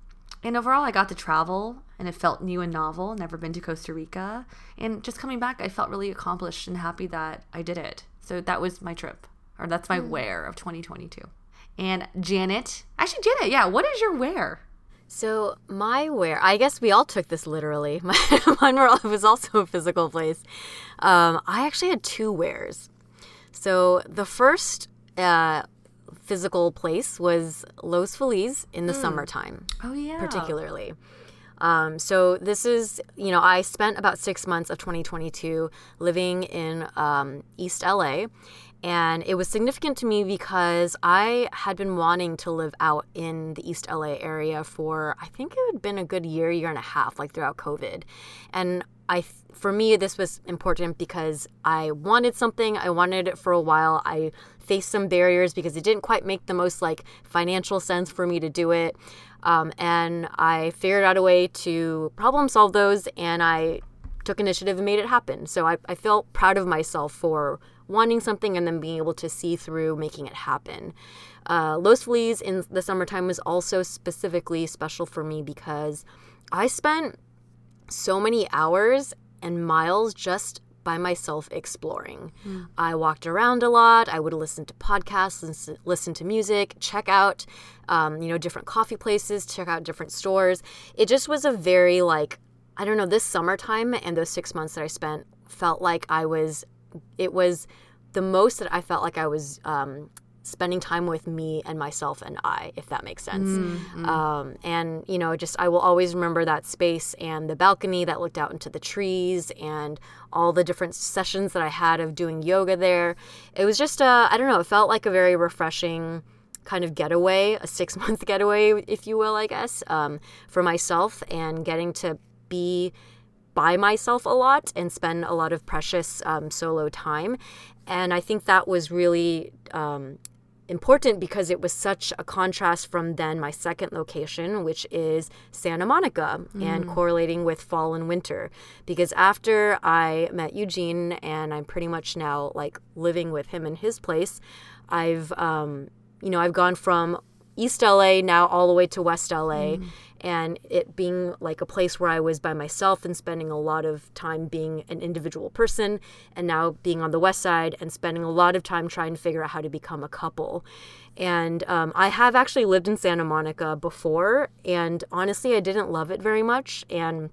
and overall, I got to travel and it felt new and novel. Never been to Costa Rica. And just coming back, I felt really accomplished and happy that I did it. So that was my trip, or that's my where of 2022. And Janet, actually, Janet, yeah, what is your where? So my where, I guess we all took this literally. My, mine were, was also a physical place. Um, I actually had two wheres. So the first uh, physical place was Los Feliz in the summertime Oh, yeah. particularly. Um, so this is, you know, I spent about six months of 2022 living in um, East LA, and it was significant to me because I had been wanting to live out in the East LA area for I think it had been a good year, year and a half, like throughout COVID, and I, for me, this was important because I wanted something. I wanted it for a while. I faced some barriers because it didn't quite make the most like financial sense for me to do it. Um, and I figured out a way to problem solve those and I took initiative and made it happen. So I, I felt proud of myself for wanting something and then being able to see through making it happen. Uh, Los Feliz in the summertime was also specifically special for me because I spent so many hours and miles just by myself exploring. I walked around a lot. I would listen to podcasts, listen, listen to music, check out, um, you know, different coffee places, check out different stores. It just was a very like, I don't know, this summertime and those six months that I spent felt like I was, it was the most that I felt like I was um, spending time with me and myself and I, if that makes sense. Um, and, you know, just I will always remember that space and the balcony that looked out into the trees and all the different sessions that I had of doing yoga there. It was just, uh, I don't know, it felt like a very refreshing kind of getaway, a six month getaway, if you will, I guess, um, for myself and getting to be by myself a lot and spend a lot of precious um, solo time. And I think that was really um, important because it was such a contrast from then my second location, which is Santa Monica, and correlating with fall and winter. Because after I met Eugene and I'm pretty much now like living with him in his place, I've, um, you know, I've gone from East LA now all the way to West LA. And it being like a place where I was by myself and spending a lot of time being an individual person, and now being on the West Side and spending a lot of time trying to figure out how to become a couple. And um, I have actually lived in Santa Monica before, and honestly, I didn't love it very much. And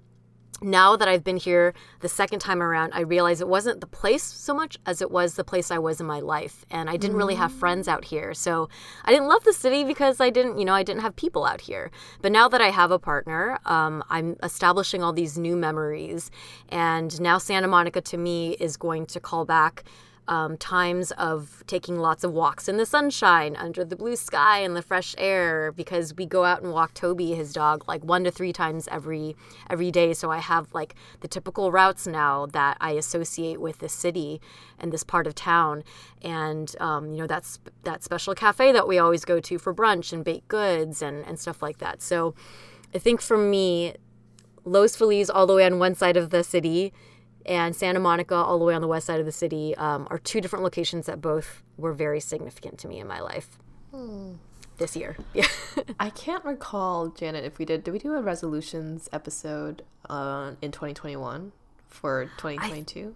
now that I've been here the second time around, I realize it wasn't the place so much as it was the place I was in my life. And I didn't really have friends out here. So I didn't love the city because I didn't, you know, I didn't have people out here. But now that I have a partner, um, I'm establishing all these new memories. And now Santa Monica to me is going to call back um, times of taking lots of walks in the sunshine, under the blue sky, and the fresh air. Because we go out and walk Toby, his dog, like one to three times every every day. So I have like the typical routes now that I associate with this city and this part of town, and um, you know that's that special cafe that we always go to for brunch and baked goods and and stuff like that. So I think for me, Los Feliz all the way on one side of the city and Santa Monica, all the way on the west side of the city, um, are two different locations that both were very significant to me in my life this year. Yeah. I can't recall, Janet, if we did. Did we do a resolutions episode uh, in 2021 for 2022?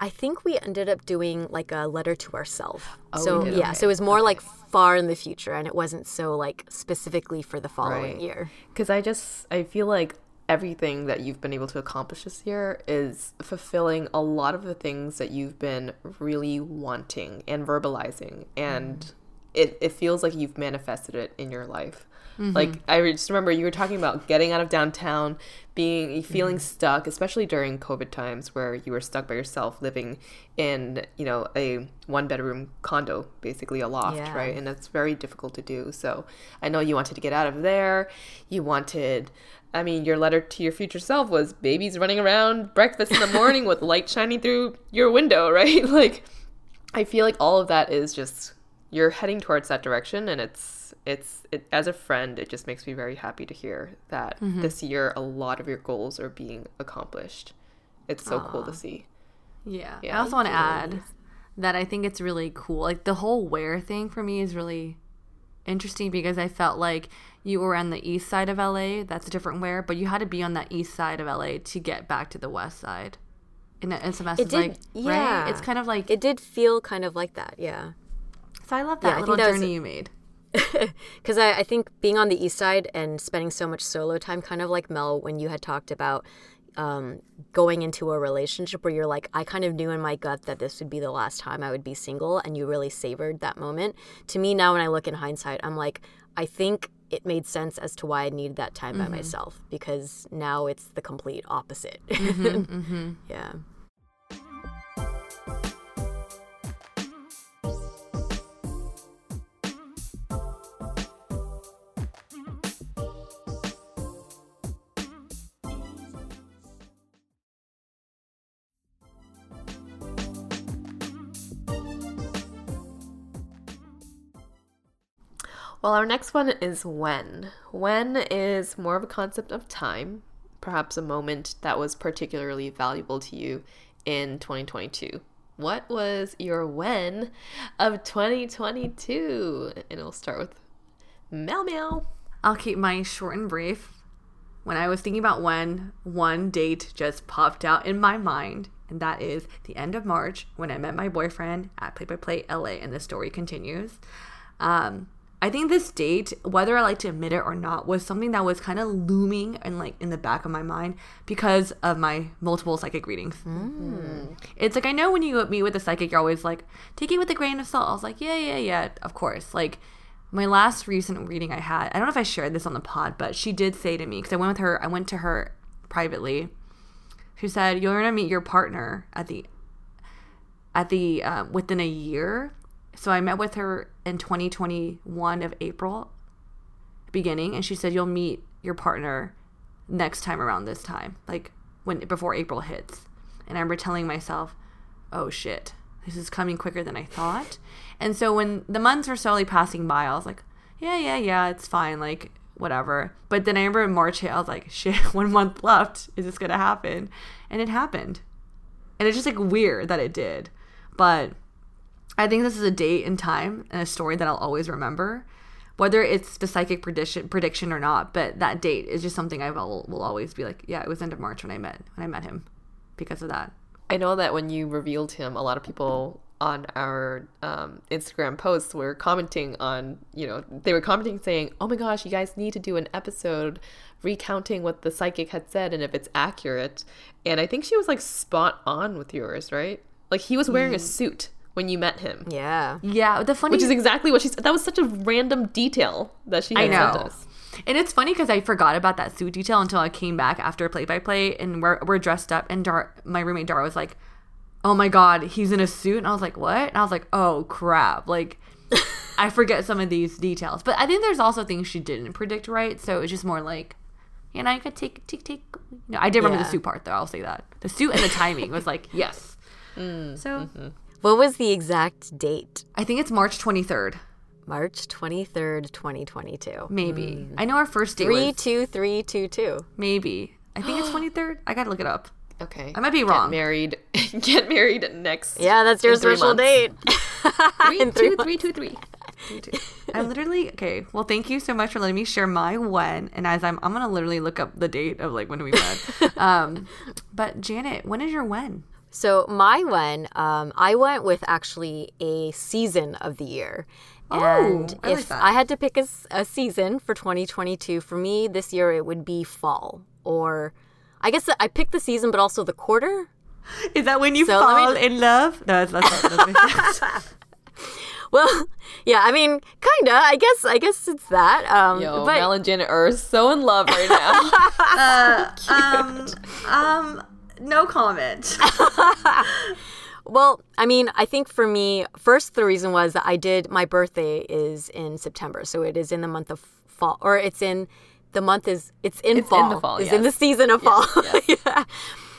I think we ended up doing like a letter to ourselves. Oh, so yeah, okay, so it was more like far in the future, and it wasn't so like specifically for the following Right. year. Because I just I feel like everything that you've been able to accomplish this year is fulfilling a lot of the things that you've been really wanting and verbalizing. And mm-hmm. it, it feels like you've manifested it in your life. Mm-hmm. Like i just remember you were talking about getting out of downtown being feeling mm-hmm. stuck especially during covid times where you were stuck by yourself living in you know a one bedroom condo basically a loft Yeah. right? And that's very difficult to do. So i know you wanted to get out of there. You wanted i mean your letter to your future self was babies running around breakfast in the morning with light shining through your window right like i feel like all of that is just you're heading towards that direction and it's it's it, as a friend it just makes me very happy to hear that mm-hmm. this year a lot of your goals are being accomplished it's so cool to see Yeah. Yeah. I also want to add that I think it's really cool. Like the whole where thing for me is really interesting because I felt like you were on the east side of LA. That's a different where, but you had to be on that east side of LA to get back to the west side. And in SMS It is did- like, yeah. right? It's kind of like, It did feel kind of like that, yeah. so I love that I little that was- journey you made. Because I, I think being on the east side and spending so much solo time, kind of like Mel, when you had talked about um, going into a relationship where you're like, I kind of knew in my gut that this would be the last time I would be single, and you really savored that moment. To me, now when I look in hindsight, I'm like, I think it made sense as to why I needed that time by mm-hmm. myself because now it's the complete opposite. Mm-hmm, mm-hmm. Yeah. Well, our next one is when. When is more of a concept of time, perhaps a moment that was particularly valuable to you in 2022. What was your when of 2022? And it'll start with Meow Meow. I'll keep mine short and brief. When I was thinking about when, one date just popped out in my mind, and that is the end of March when I met my boyfriend at Play by Play LA, and the story continues. Um, I think this date, whether I like to admit it or not, was something that was kind of looming and like in the back of my mind because of my multiple psychic readings. It's like I know when you meet with a psychic, you're always like, take it with a grain of salt. I was like, yeah, yeah, yeah, of course. Like my last recent reading I had, I don't know if I shared this on the pod, but she did say to me because I went with her, I went to her privately. She said, "You're gonna meet your partner at the at the uh, within a year." So I met with her in 2021 of April beginning, and she said, "You'll meet your partner next time around this time, like when before April hits." And I remember telling myself, "Oh shit, this is coming quicker than I thought." And so when the months were slowly passing by, I was like, "Yeah, yeah, yeah, it's fine, like whatever." But then I remember in March, I was like, "Shit, one month left. Is this gonna happen?" And it happened, and it's just like weird that it did, but. I think this is a date and time and a story that I'll always remember, whether it's the psychic prediction prediction or not. But that date is just something I will, will always be like, yeah, it was end of March when I met when I met him, because of that. I know that when you revealed him, a lot of people on our um, Instagram posts were commenting on, you know, they were commenting saying, "Oh my gosh, you guys need to do an episode recounting what the psychic had said and if it's accurate." And I think she was like spot on with yours, right? Like he was wearing a suit when you met him, Yeah. Yeah, the funny which is exactly what she said. That was such a random detail that she I had sent know. us. And it's funny because I forgot about that suit detail until I came back after play by play and we're, we're dressed up. And Dar- my roommate Dara was like, Oh my God, he's in a suit. And I was like, What? And I was like, Oh crap. Like, I forget some of these details. But I think there's also things she didn't predict right. So it's just more like, you know, I could take, take, take. You know, I did remember Yeah. the suit part though. I'll say that. The suit and the timing was like, Yes. Mm, so mm-hmm. What was the exact date? I think it's March 23rd. March 23rd, 2022. Maybe. I know our first date Three was two three two two. maybe. I think it's 23rd. I gotta look it up. Okay, I might be Get wrong. married, get married next. Yeah, that's your in special months. date. Three, In three two, three, two, three. I literally okay. Well, thank you so much for letting me share my when. And as I'm, I'm gonna literally look up the date of like when we met. um, but Janet, when is your when? So my one, um, I went with actually a season of the year. And Oh, I like if that. I had to pick a season for 2022, for me this year it would be fall. Or I guess I picked the season, but also the quarter. Is that when you So let me fall in love? No, that's, that's, not- that's not- Well, yeah, I mean, kinda. I guess I guess it's that. Um, Yo, but Mel and Janet are so in love right now. um, um, no comment. Well, I mean, I think for me, first the reason was that I did my birthday is in September, so it is in the month of fall, or it's in the month is it's in It's in the fall, It's in the season of fall. yeah.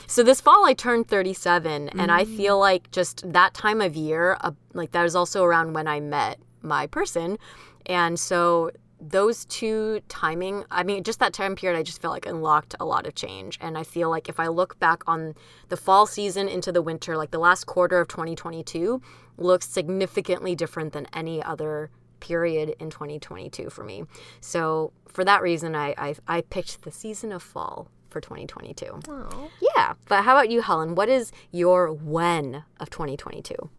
So this fall I turned 37, and I Mm. feel like just that time of year, uh, like that was also around when I met my person, and so those two timing i mean just that time period i just feel like unlocked a lot of change. And i feel like if i look back on the fall season into the winter like the last quarter of 2022 looks significantly different than any other period in 2022 for me. So for that reason i i, I picked the season of fall for 2022 yeah but how about you helen? What is your when of 2022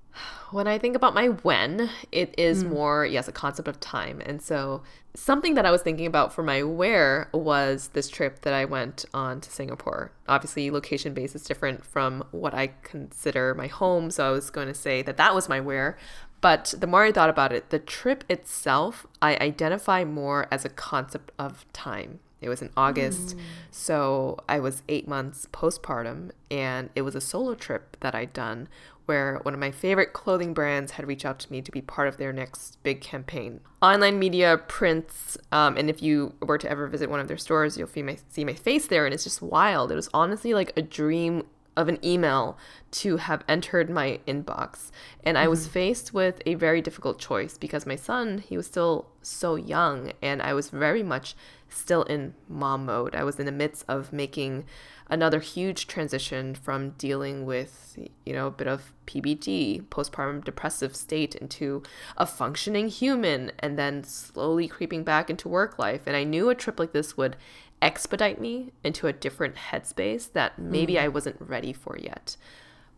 when I think about my when, it is hmm. more, yes, a concept of time. And so something that I was thinking about for my where was this trip that I went on to Singapore. Obviously, location base is different from what I consider my home. So I was going to say that that was my where. But the more I thought about it, the trip itself, I identify more as a concept of time. It was in August, hmm. so I was eight months postpartum, and it was a solo trip that I'd done where one of my favorite clothing brands had reached out to me to be part of their next big campaign. Online media, prints, um, and if you were to ever visit one of their stores, you'll see my, see my face there, and it's just wild. It was honestly like a dream of an email to have entered my inbox. And I was faced with a very difficult choice because my son, he was still so young and I was very much still in mom mode. I was in the midst of making another huge transition from dealing with, you know, a bit of PBD, postpartum depressive state into a functioning human and then slowly creeping back into work life. And I knew a trip like this would expedite me into a different headspace that maybe mm. I wasn't ready for yet.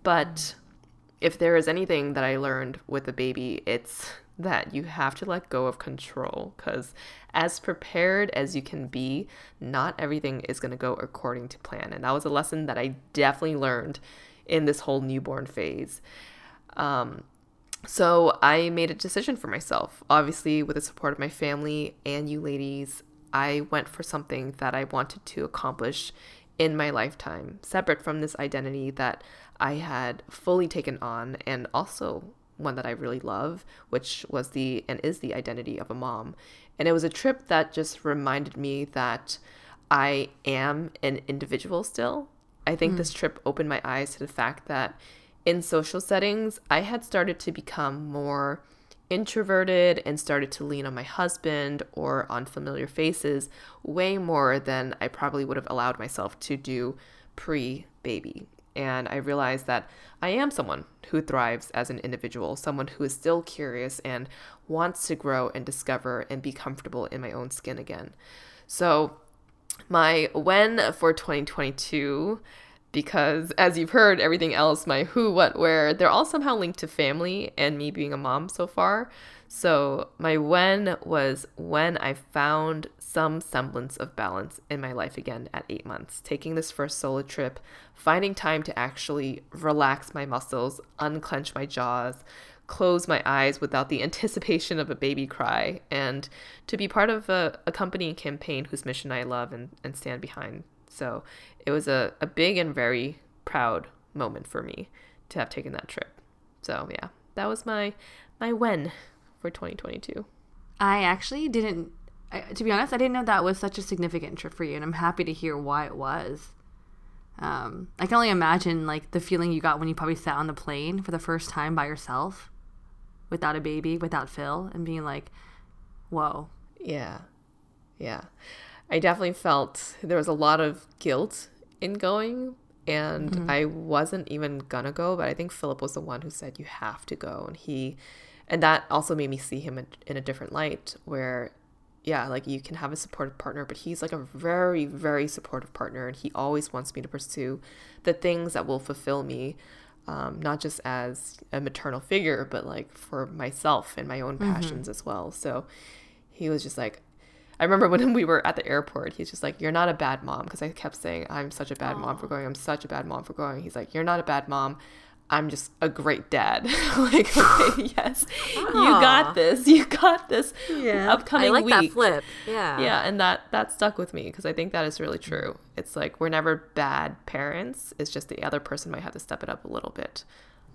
But if there is anything that I learned with a baby, it's that you have to let go of control because as prepared as you can be, not everything is going to go according to plan. And that was a lesson that I definitely learned in this whole newborn phase. Um, so I made a decision for myself. Obviously, with the support of my family and you ladies, I went for something that I wanted to accomplish in my lifetime, separate from this identity that I had fully taken on, and also one that I really love, which was the and is the identity of a mom. And it was a trip that just reminded me that I am an individual still. I think this hmm. trip opened my eyes to the fact that in social settings, I had started to become more introverted and started to lean on my husband or on familiar faces way more than I probably would have allowed myself to do pre baby. And I realized that I am someone who thrives as an individual, someone who is still curious and wants to grow and discover and be comfortable in my own skin again. So, my when for 2022 because as you've heard, everything else, my who, what, where, they're all somehow linked to family and me being a mom so far. So my when was when I found some semblance of balance in my life again at eight months, taking this first solo trip, finding time to actually relax my muscles, unclench my jaws, close my eyes without the anticipation of a baby cry, and to be part of a, company and campaign whose mission I love and, and stand behind. So it was a, a big and very proud moment for me to have taken that trip. So yeah, that was my my when for 2022. I actually didn't. I, to be honest, I didn't know that was such a significant trip for you, and I'm happy to hear why it was. Um, I can only imagine like the feeling you got when you probably sat on the plane for the first time by yourself, without a baby, without Phil, and being like, "Whoa." Yeah, yeah. I definitely felt there was a lot of guilt in going, and mm-hmm. I wasn't even gonna go, but I think Philip was the one who said you have to go, and he and that also made me see him in a different light where yeah like you can have a supportive partner but he's like a very very supportive partner and he always wants me to pursue the things that will fulfill me um, not just as a maternal figure but like for myself and my own mm-hmm. passions mm-hmm. as well so he was just like I remember when we were at the airport, he's just like, You're not a bad mom. Because I kept saying, I'm such a bad Aww. mom for going. I'm such a bad mom for going. He's like, You're not a bad mom. I'm just a great dad. like, okay, yes, you got this. You got this. Yeah. Upcoming I like week. that flip. Yeah. Yeah, and that that stuck with me because I think that is really true. It's like we're never bad parents. It's just the other person might have to step it up a little bit.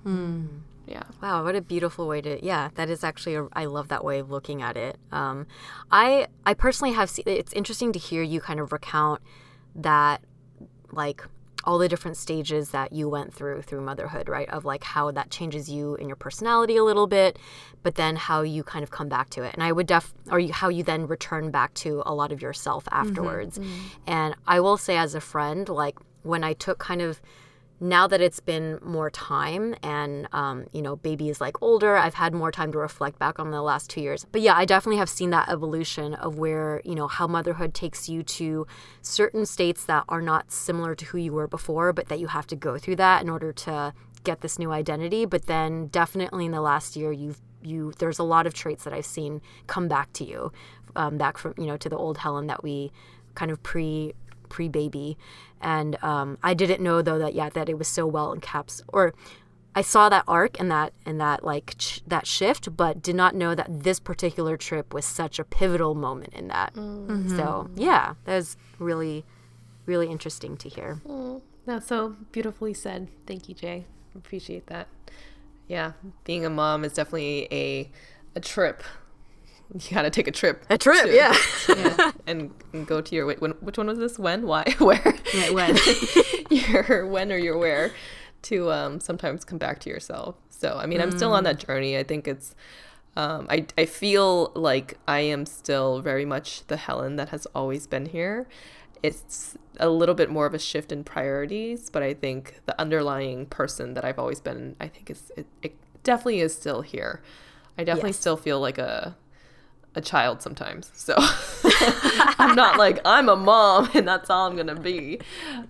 Hmm. Yeah. Wow, what a beautiful way to. Yeah, that is actually. A, I love that way of looking at it. Um, I I personally have. Seen, it's interesting to hear you kind of recount that, like all the different stages that you went through through motherhood, right? Of like how that changes you in your personality a little bit, but then how you kind of come back to it. And I would def or you, how you then return back to a lot of yourself mm-hmm, afterwards. Mm-hmm, mm-hmm. And I will say as a friend, like when I took kind of now that it's been more time and um, you know baby is like older i've had more time to reflect back on the last two years. But yeah i definitely have seen that evolution of where you know how motherhood takes you to certain states that are not similar to who you were before but that you have to go through that in order to get this new identity. But then definitely in the last year you've you there's a lot of traits that i've seen come back to you um, back from you know to the old helen that we kind of pre pre baby, and um, I didn't know though that yeah that it was so well caps or I saw that arc and that and that like ch- that shift, but did not know that this particular trip was such a pivotal moment in that. Mm-hmm. So yeah, that was really, really interesting to hear. Mm, that's so beautifully said. Thank you, Jay. Appreciate that. Yeah, being a mom is definitely a a trip you gotta take a trip. A trip, to, yeah. yeah. And, and, go to your when, which one was this? When? Why? Where? Yeah, when? your when or your where to um, sometimes come back to yourself. So I mean, I'm still on that mm. journey. I think it's. Um, I I feel like I am still very much the Helen that has always been here. It's a little bit more of a shift in priorities, but I think the underlying person that I've always been, I think is it, it definitely is still here. I definitely yes. still feel like a a child sometimes. So I'm not like I'm a mom and that's all I'm gonna be.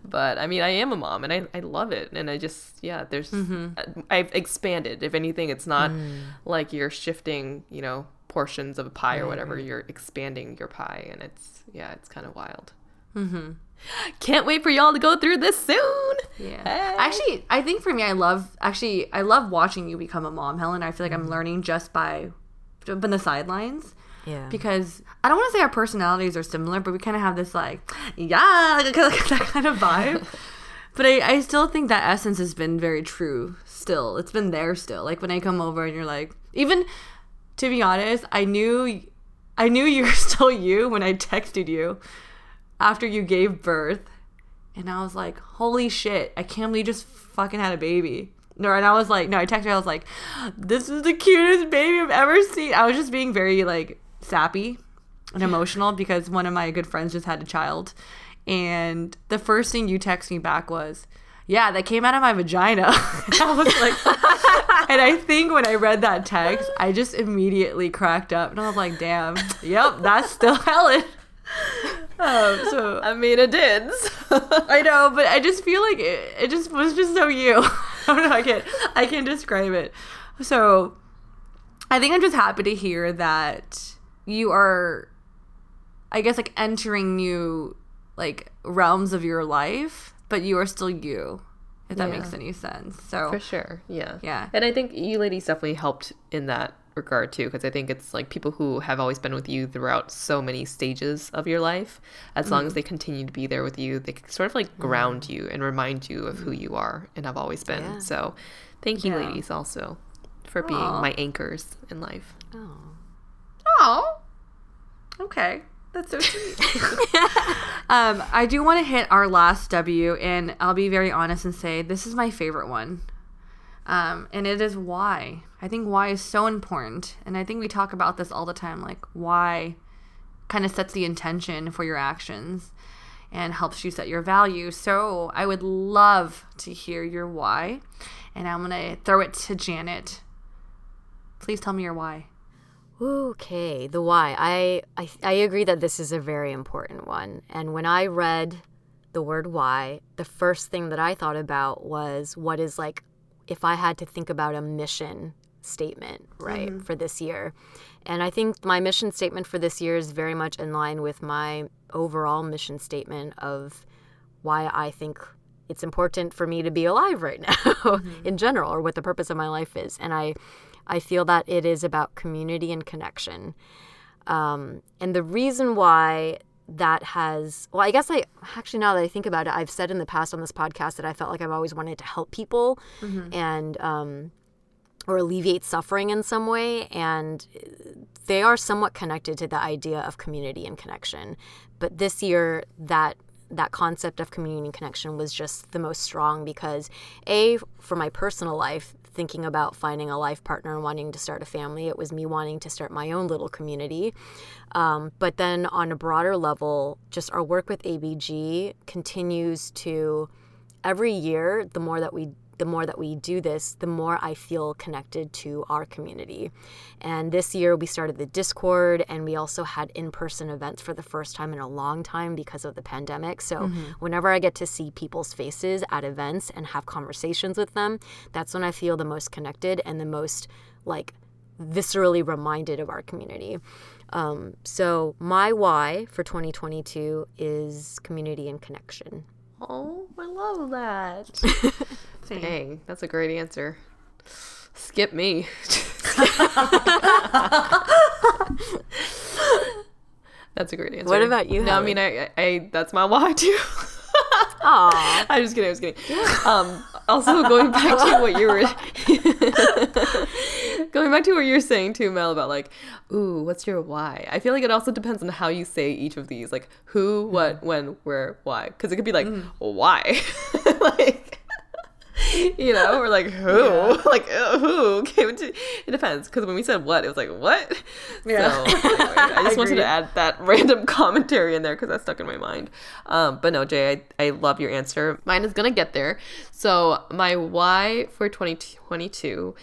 But I mean I am a mom and I, I love it and I just yeah, there's mm-hmm. I've expanded. If anything, it's not mm. like you're shifting, you know, portions of a pie or whatever. You're expanding your pie and it's yeah, it's kind of wild. Mm-hmm. Can't wait for y'all to go through this soon. Yeah. Hey. Actually, I think for me, I love actually I love watching you become a mom, Helen. I feel like I'm mm. learning just by from the sidelines yeah. Because I don't want to say our personalities are similar, but we kind of have this like, yeah, like, that kind of vibe. but I, I still think that essence has been very true still. It's been there still. Like when I come over and you're like, even to be honest, I knew I knew you were still you when I texted you after you gave birth. And I was like, holy shit, I can't believe you just fucking had a baby. No, and I was like, no, I texted her, I was like, this is the cutest baby I've ever seen. I was just being very like sappy and emotional because one of my good friends just had a child. And the first thing you text me back was, yeah, that came out of my vagina. I was like, and I think when I read that text, I just immediately cracked up and I was like, damn, yep, that's still Helen. Um, so I mean, it did. I know, but I just feel like it, it just was just so you. I don't know. I can't. I can't describe it. So, I think I'm just happy to hear that you are, I guess, like entering new like realms of your life, but you are still you. If that Yeah. makes any sense. So For sure. Yeah. Yeah. And I think you ladies definitely helped in that regard too, because I think it's like people who have always been with you throughout so many stages of your life, as long as mm-hmm. they continue to be there with you, they sort of like ground you and remind you of who you are and have always been. Yeah. So thank you, Yeah. ladies, also for being my anchors in life. Oh. Oh, okay. That's so sweet. um, I do want to hit our last W, and I'll be very honest and say this is my favorite one. Um, and it is why. I think why is so important. And I think we talk about this all the time like, why kind of sets the intention for your actions and helps you set your value. So I would love to hear your why. And I'm going to throw it to Janet. Please tell me your why. Okay, the why. I, I I agree that this is a very important one. And when I read the word why, the first thing that I thought about was what is like if I had to think about a mission statement, right, mm-hmm. for this year. And I think my mission statement for this year is very much in line with my overall mission statement of why I think it's important for me to be alive right now mm-hmm. in general or what the purpose of my life is. And I I feel that it is about community and connection. Um, and the reason why that has, well, I guess I actually, now that I think about it, I've said in the past on this podcast that I felt like I've always wanted to help people and, um, or alleviate suffering in some way. And they are somewhat connected to the idea of community and connection. But this year, that that concept of community and connection was just the most strong because a for my personal life thinking about finding a life partner and wanting to start a family. It was me wanting to start my own little community. Um, but then on a broader level just our work with abg continues to every year the more that we the more that we do this the more i feel connected to our community. And this year we started the discord and we also had in-person events for the first time in a long time because of the pandemic. So whenever i get to see people's faces at events and have conversations with them that's when i feel the most connected and the most like viscerally reminded of our community. Um, so my why for 2022 is community and connection. Oh, I love that. Dang, that's a great answer. Skip me. that's a great answer. What about you, No, I mean, I, I, I that's my why too. Aw. I'm just kidding. I was kidding. Um, also, going back to what you were going back to what you're saying too, Mel, about like, ooh, what's your why? I feel like it also depends on how you say each of these, like who, what, when, where, why. Because it could be like, why, like. You know, we're like who, like uh, who? Okay, it it depends. Because when we said what, it was like what. Yeah. So anyway, I just wanted to add that random commentary in there because that stuck in my mind. Um, but no, Jay, I, I love your answer. Mine is gonna get there. So my why for 2022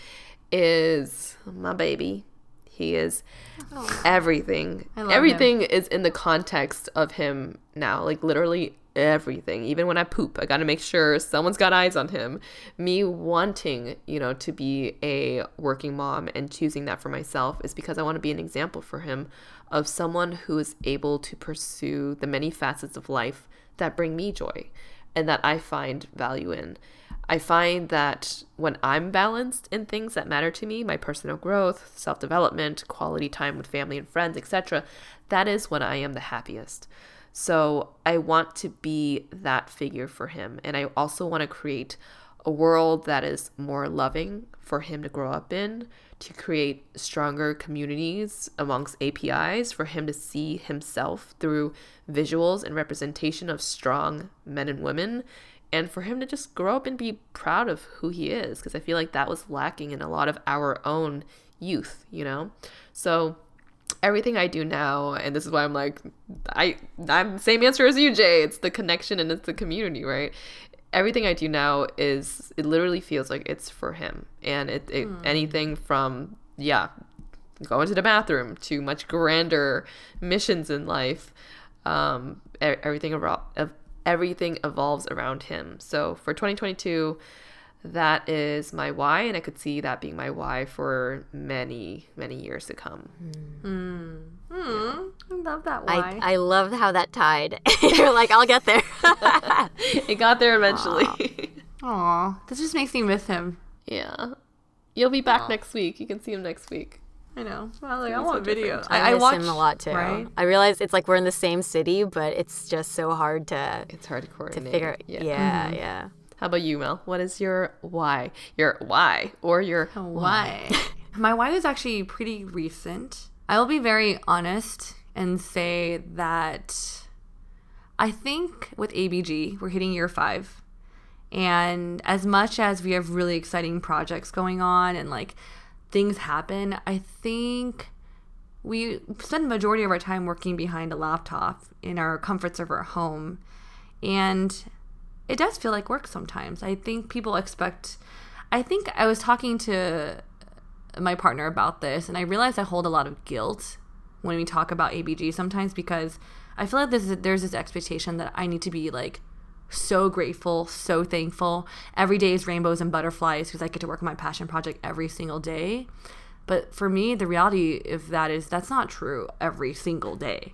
is my baby. He is everything. love Everything is in the context of him now. Like literally everything. Even when I poop, I got to make sure someone's got eyes on him. Me wanting, you know, to be a working mom and choosing that for myself is because I want to be an example for him of someone who is able to pursue the many facets of life that bring me joy and that I find value in. I find that when I'm balanced in things that matter to me, my personal growth, self development, quality time with family and friends, etc., that is when I am the happiest. So I want to be that figure for him. And I also want to create a world that is more loving for him to grow up in, to create stronger communities amongst APIs, for him to see himself through visuals and representation of strong men and women, and for him to just grow up and be proud of who he is, because I feel like that was lacking in a lot of our own youth, you know? So everything I do now, and this is why I'm like, I I'm the same answer as you, Jay. It's the connection and it's the community, right? Everything I do now is it literally feels like it's for him, and it, it anything from yeah, going to the bathroom to much grander missions in life. Um, everything around everything evolves around him. So for 2022, that is my why, and I could see that being my why for many, many years to come. Hmm. Hmm. I love that why. I, I love how that tied. You're like, I'll get there. it got there eventually. Aw, this just makes me miss him. yeah. You'll be back next week. You can see him next week. I know. Well, like, I want so video. different. I, I, miss watch him a lot too. Right? I realize it's like we're in the same city, but it's just so hard to It's hard to to coordinate. figure. Yeah, yeah. Mm-hmm. yeah. How about you, Mel? What is your why? Your why or your Why? My why is actually pretty recent. I will be very honest and say that I think with ABG, we're hitting year five. And as much as we have really exciting projects going on and like things happen, I think we spend the majority of our time working behind a laptop in our comforts of our home. And it does feel like work sometimes. I think people expect. I think I was talking to my partner about this, and I realized I hold a lot of guilt when we talk about ABG sometimes because I feel like there's there's this expectation that I need to be like so grateful, so thankful. Every day is rainbows and butterflies because I get to work on my passion project every single day. But for me, the reality of that is that's not true every single day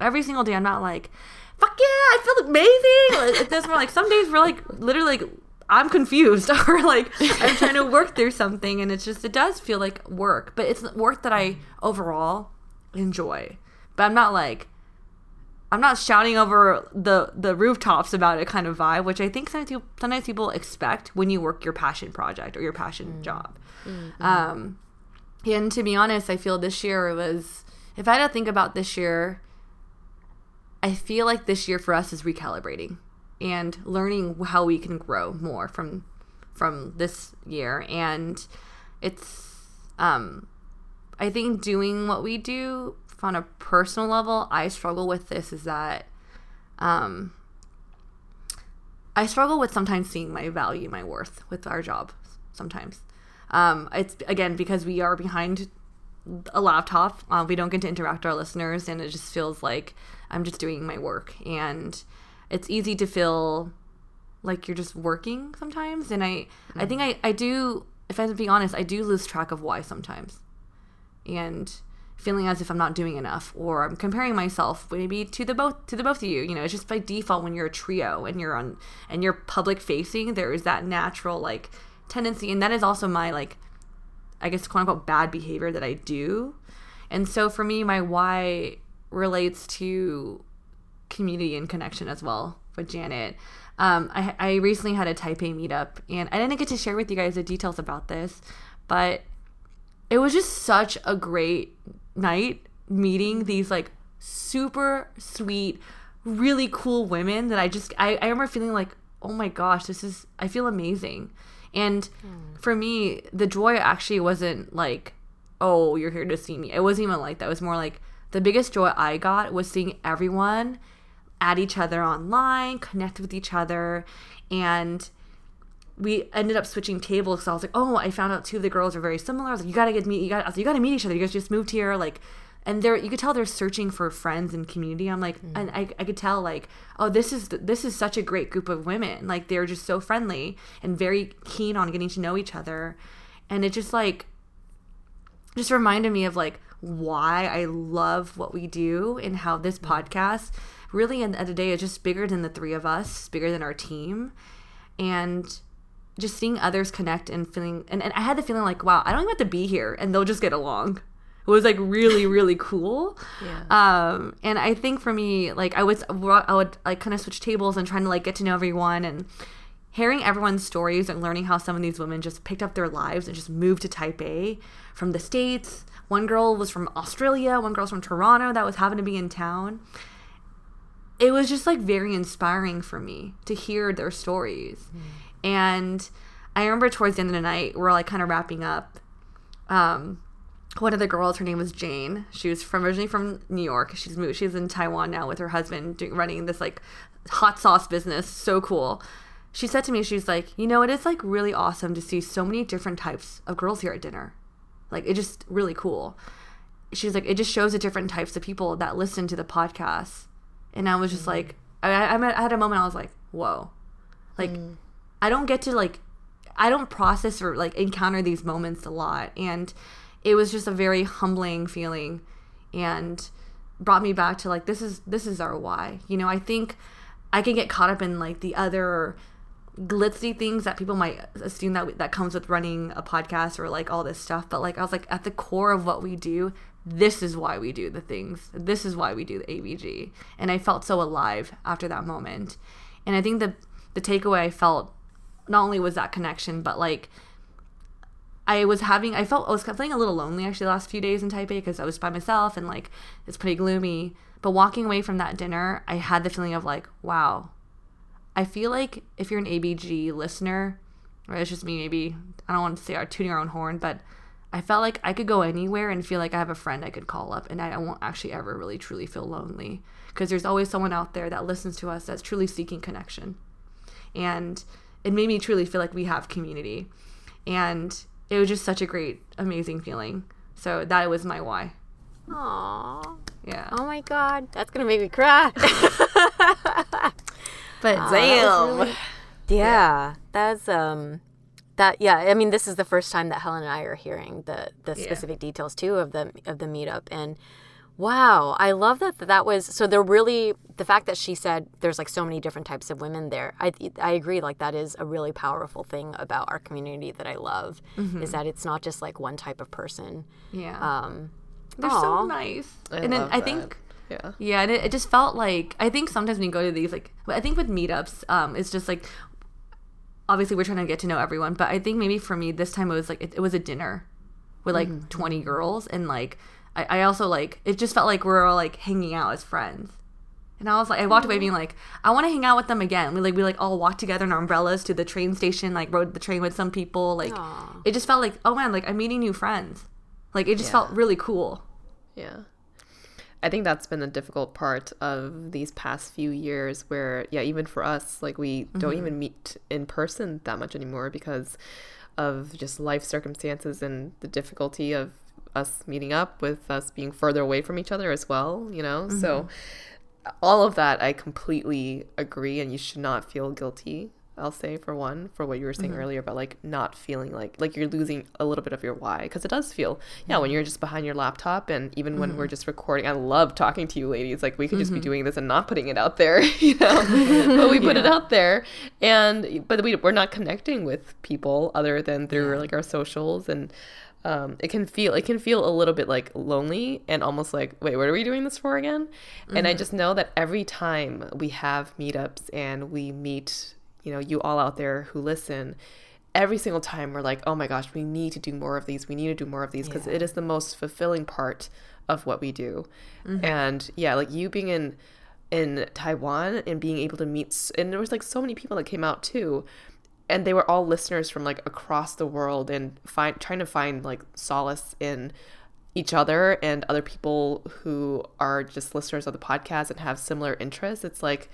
every single day I'm not like, fuck yeah, I feel amazing. Like, more like some days we're like literally like I'm confused or like I'm trying to work through something and it's just it does feel like work, but it's work that I overall enjoy. But I'm not like I'm not shouting over the the rooftops about it kind of vibe, which I think sometimes people, sometimes people expect when you work your passion project or your passion job. Um, and to be honest, I feel this year was if I had to think about this year, I feel like this year for us is recalibrating and learning how we can grow more from from this year and it's um I think doing what we do on a personal level, I struggle with this is that um I struggle with sometimes seeing my value, my worth with our job sometimes. Um it's again because we are behind a laptop. Uh, we don't get to interact with our listeners, and it just feels like I'm just doing my work. And it's easy to feel like you're just working sometimes. And I, I think mm. I, I do. If I'm being honest, I do lose track of why sometimes, and feeling as if I'm not doing enough, or I'm comparing myself maybe to the both to the both of you. You know, it's just by default when you're a trio and you're on and you're public facing, there is that natural like tendency, and that is also my like I guess quote unquote bad behavior that I do. And so for me, my why relates to community and connection as well with Janet. Um, I, I recently had a Taipei meetup and I didn't get to share with you guys the details about this, but it was just such a great night meeting these like super sweet, really cool women that I just, I, I remember feeling like, oh my gosh, this is, I feel amazing. And for me, the joy actually wasn't like, oh, you're here to see me. It wasn't even like that. It was more like the biggest joy I got was seeing everyone at each other online, connect with each other, and we ended up switching tables. So I was like, oh, I found out two of the girls are very similar. I was like, you gotta get meet. You got. Like, you gotta meet each other. You guys just moved here, like. And they're, you could tell they're searching for friends and community. I'm like, mm. and I, I could tell like, oh, this is this is such a great group of women. Like they're just so friendly and very keen on getting to know each other, and it just like just reminded me of like why I love what we do and how this podcast really in the end of the day is just bigger than the three of us, bigger than our team. And just seeing others connect and feeling and, and I had the feeling like, wow, I don't even have to be here and they'll just get along. It was like really, really cool. Yeah. Um, and I think for me, like I was, I would like kind of switch tables and trying to like get to know everyone and hearing everyone's stories and learning how some of these women just picked up their lives and just moved to Taipei from the States. One girl was from Australia, one girl's from Toronto that was happened to be in town. It was just like very inspiring for me to hear their stories. And I remember towards the end of the night, we're like kind of wrapping up. Um, one of the girls, her name was Jane. She was from originally from New York. She's moved. She's in Taiwan now with her husband, doing, running this like hot sauce business. So cool. She said to me, she's like, you know, it is like really awesome to see so many different types of girls here at dinner. Like it just really cool. She's like, it just shows the different types of people that listen to the podcast and I was just mm. like, I, I, I had a moment. I was like, whoa, like mm. I don't get to like, I don't process or like encounter these moments a lot, and it was just a very humbling feeling, and brought me back to like this is this is our why. You know, I think I can get caught up in like the other glitzy things that people might assume that that comes with running a podcast or like all this stuff but like I was like at the core of what we do this is why we do the things. This is why we do the ABG and I felt so alive after that moment. And I think the the takeaway I felt not only was that connection but like I was having I felt I was feeling a little lonely actually the last few days in Taipei because I was by myself and like it's pretty gloomy. But walking away from that dinner I had the feeling of like wow I feel like if you're an ABG listener, or it's just me, maybe I don't want to say our tuning our own horn, but I felt like I could go anywhere and feel like I have a friend I could call up, and I won't actually ever really truly feel lonely because there's always someone out there that listens to us that's truly seeking connection, and it made me truly feel like we have community, and it was just such a great, amazing feeling. So that was my why. Aww. Yeah. Oh my god, that's gonna make me cry. But Damn. yeah, that's um, that yeah. I mean, this is the first time that Helen and I are hearing the the specific details too of the of the meetup, and wow, I love that that was so. They're really the fact that she said there's like so many different types of women there. I I agree. Like that is a really powerful thing about our community that I love is that it's not just like one type of person. yeah, Um, they're aw. so nice. I and then I that. think Yeah. Yeah, and it, it just felt like I think sometimes when you go to these, like I think with meetups, um, it's just like obviously we're trying to get to know everyone, but I think maybe for me this time it was like it, it was a dinner with like twenty girls, and like I, I also like it just felt like we were all like hanging out as friends. And I was like, I walked away being like, I want to hang out with them again. We like, we like all walked together in our umbrellas to the train station, like rode the train with some people. Like, it just felt like, oh man, like I'm meeting new friends. Like it just felt really cool. Yeah. I think that's been a difficult part of these past few years where yeah, even for us, like we don't mm-hmm. even meet in person that much anymore because of just life circumstances and the difficulty of us meeting up with us being further away from each other as well, you know? So mm-hmm. all of that I completely agree and you should not feel guilty. I'll say for one, for what you were saying mm-hmm. earlier about like not feeling like like you're losing a little bit of your why because it does feel yeah when mm-hmm. you're just behind your laptop and even when we're mm-hmm. just recording I love talking to you ladies like we could just be doing this and not putting it out there you know? But we put it out there and but we, we're not connecting with people other than through like our socials and um, it can feel it can feel a little bit like lonely and almost like wait what are we doing this for again? And i just know that every time we have meetups and we meet you know you all out there who listen every single time we're like oh my gosh we need to do more of these we need to do more of these because it is the most fulfilling part of what we do. Mm-hmm. And yeah like you being in in taiwan and being able to meet and there was like so many people that came out too and they were all listeners from like across the world and find trying to find like solace in each other and other people who are just listeners of the podcast and have similar interests. It's like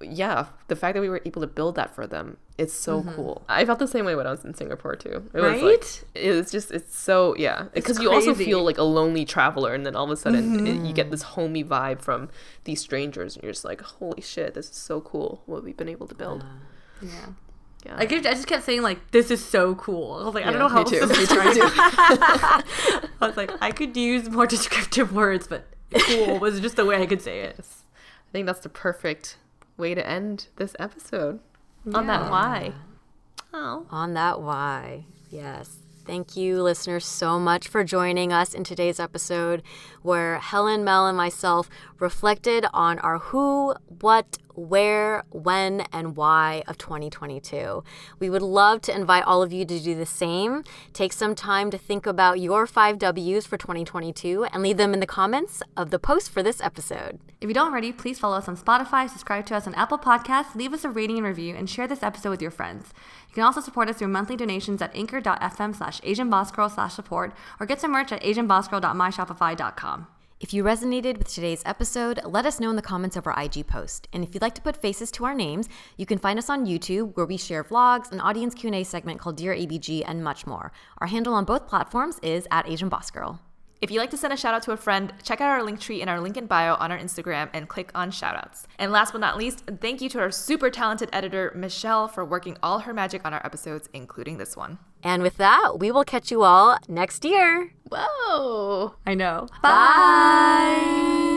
yeah the fact that we were able to build that for them it's so mm-hmm. cool i felt the same way when i was in singapore too it was like Right? it was just it's so yeah because you also feel like a lonely traveler and then all of a sudden it, you get mm-hmm. this homey vibe from these strangers and you're just like holy shit this is so cool what we've been able to build uh, Yeah. yeah I, kept, I just kept saying like, "This is so cool." I was like, I don't know how else to too, describe me too. it. I was like, I could use more descriptive words, but cool was just the way I could say it. I think that's the perfect way to end this episode on that why. Oh. On that why. Yes. Thank you, listeners, so much for joining us in today's episode where Helen, Mel, and myself reflected on our who, what, where, when, and why of 2022. We would love to invite all of you to do the same. Take some time to think about your five W's for 2022 and leave them in the comments of the post for this episode. If you don't already, please follow us on Spotify, subscribe to us on Apple Podcasts, leave us a rating and review, and share this episode with your friends. You can also support us through monthly donations at anchor.fm slash asianbossgirl slash support or get some merch at asianbossgirl.myshopify.com. If you resonated with today's episode, let us know in the comments of our IG post. And if you'd like to put faces to our names, you can find us on YouTube where we share vlogs, an audience Q&A segment called Dear ABG, and much more. Our handle on both platforms is at Asian Boss Girl. If you'd like to send a shout out to a friend, check out our Linktree in our link in bio on our Instagram and click on shoutouts. And last but not least, thank you to our super talented editor, Michelle, for working all her magic on our episodes, including this one. And with that, we will catch you all next year. Whoa. I know. Bye.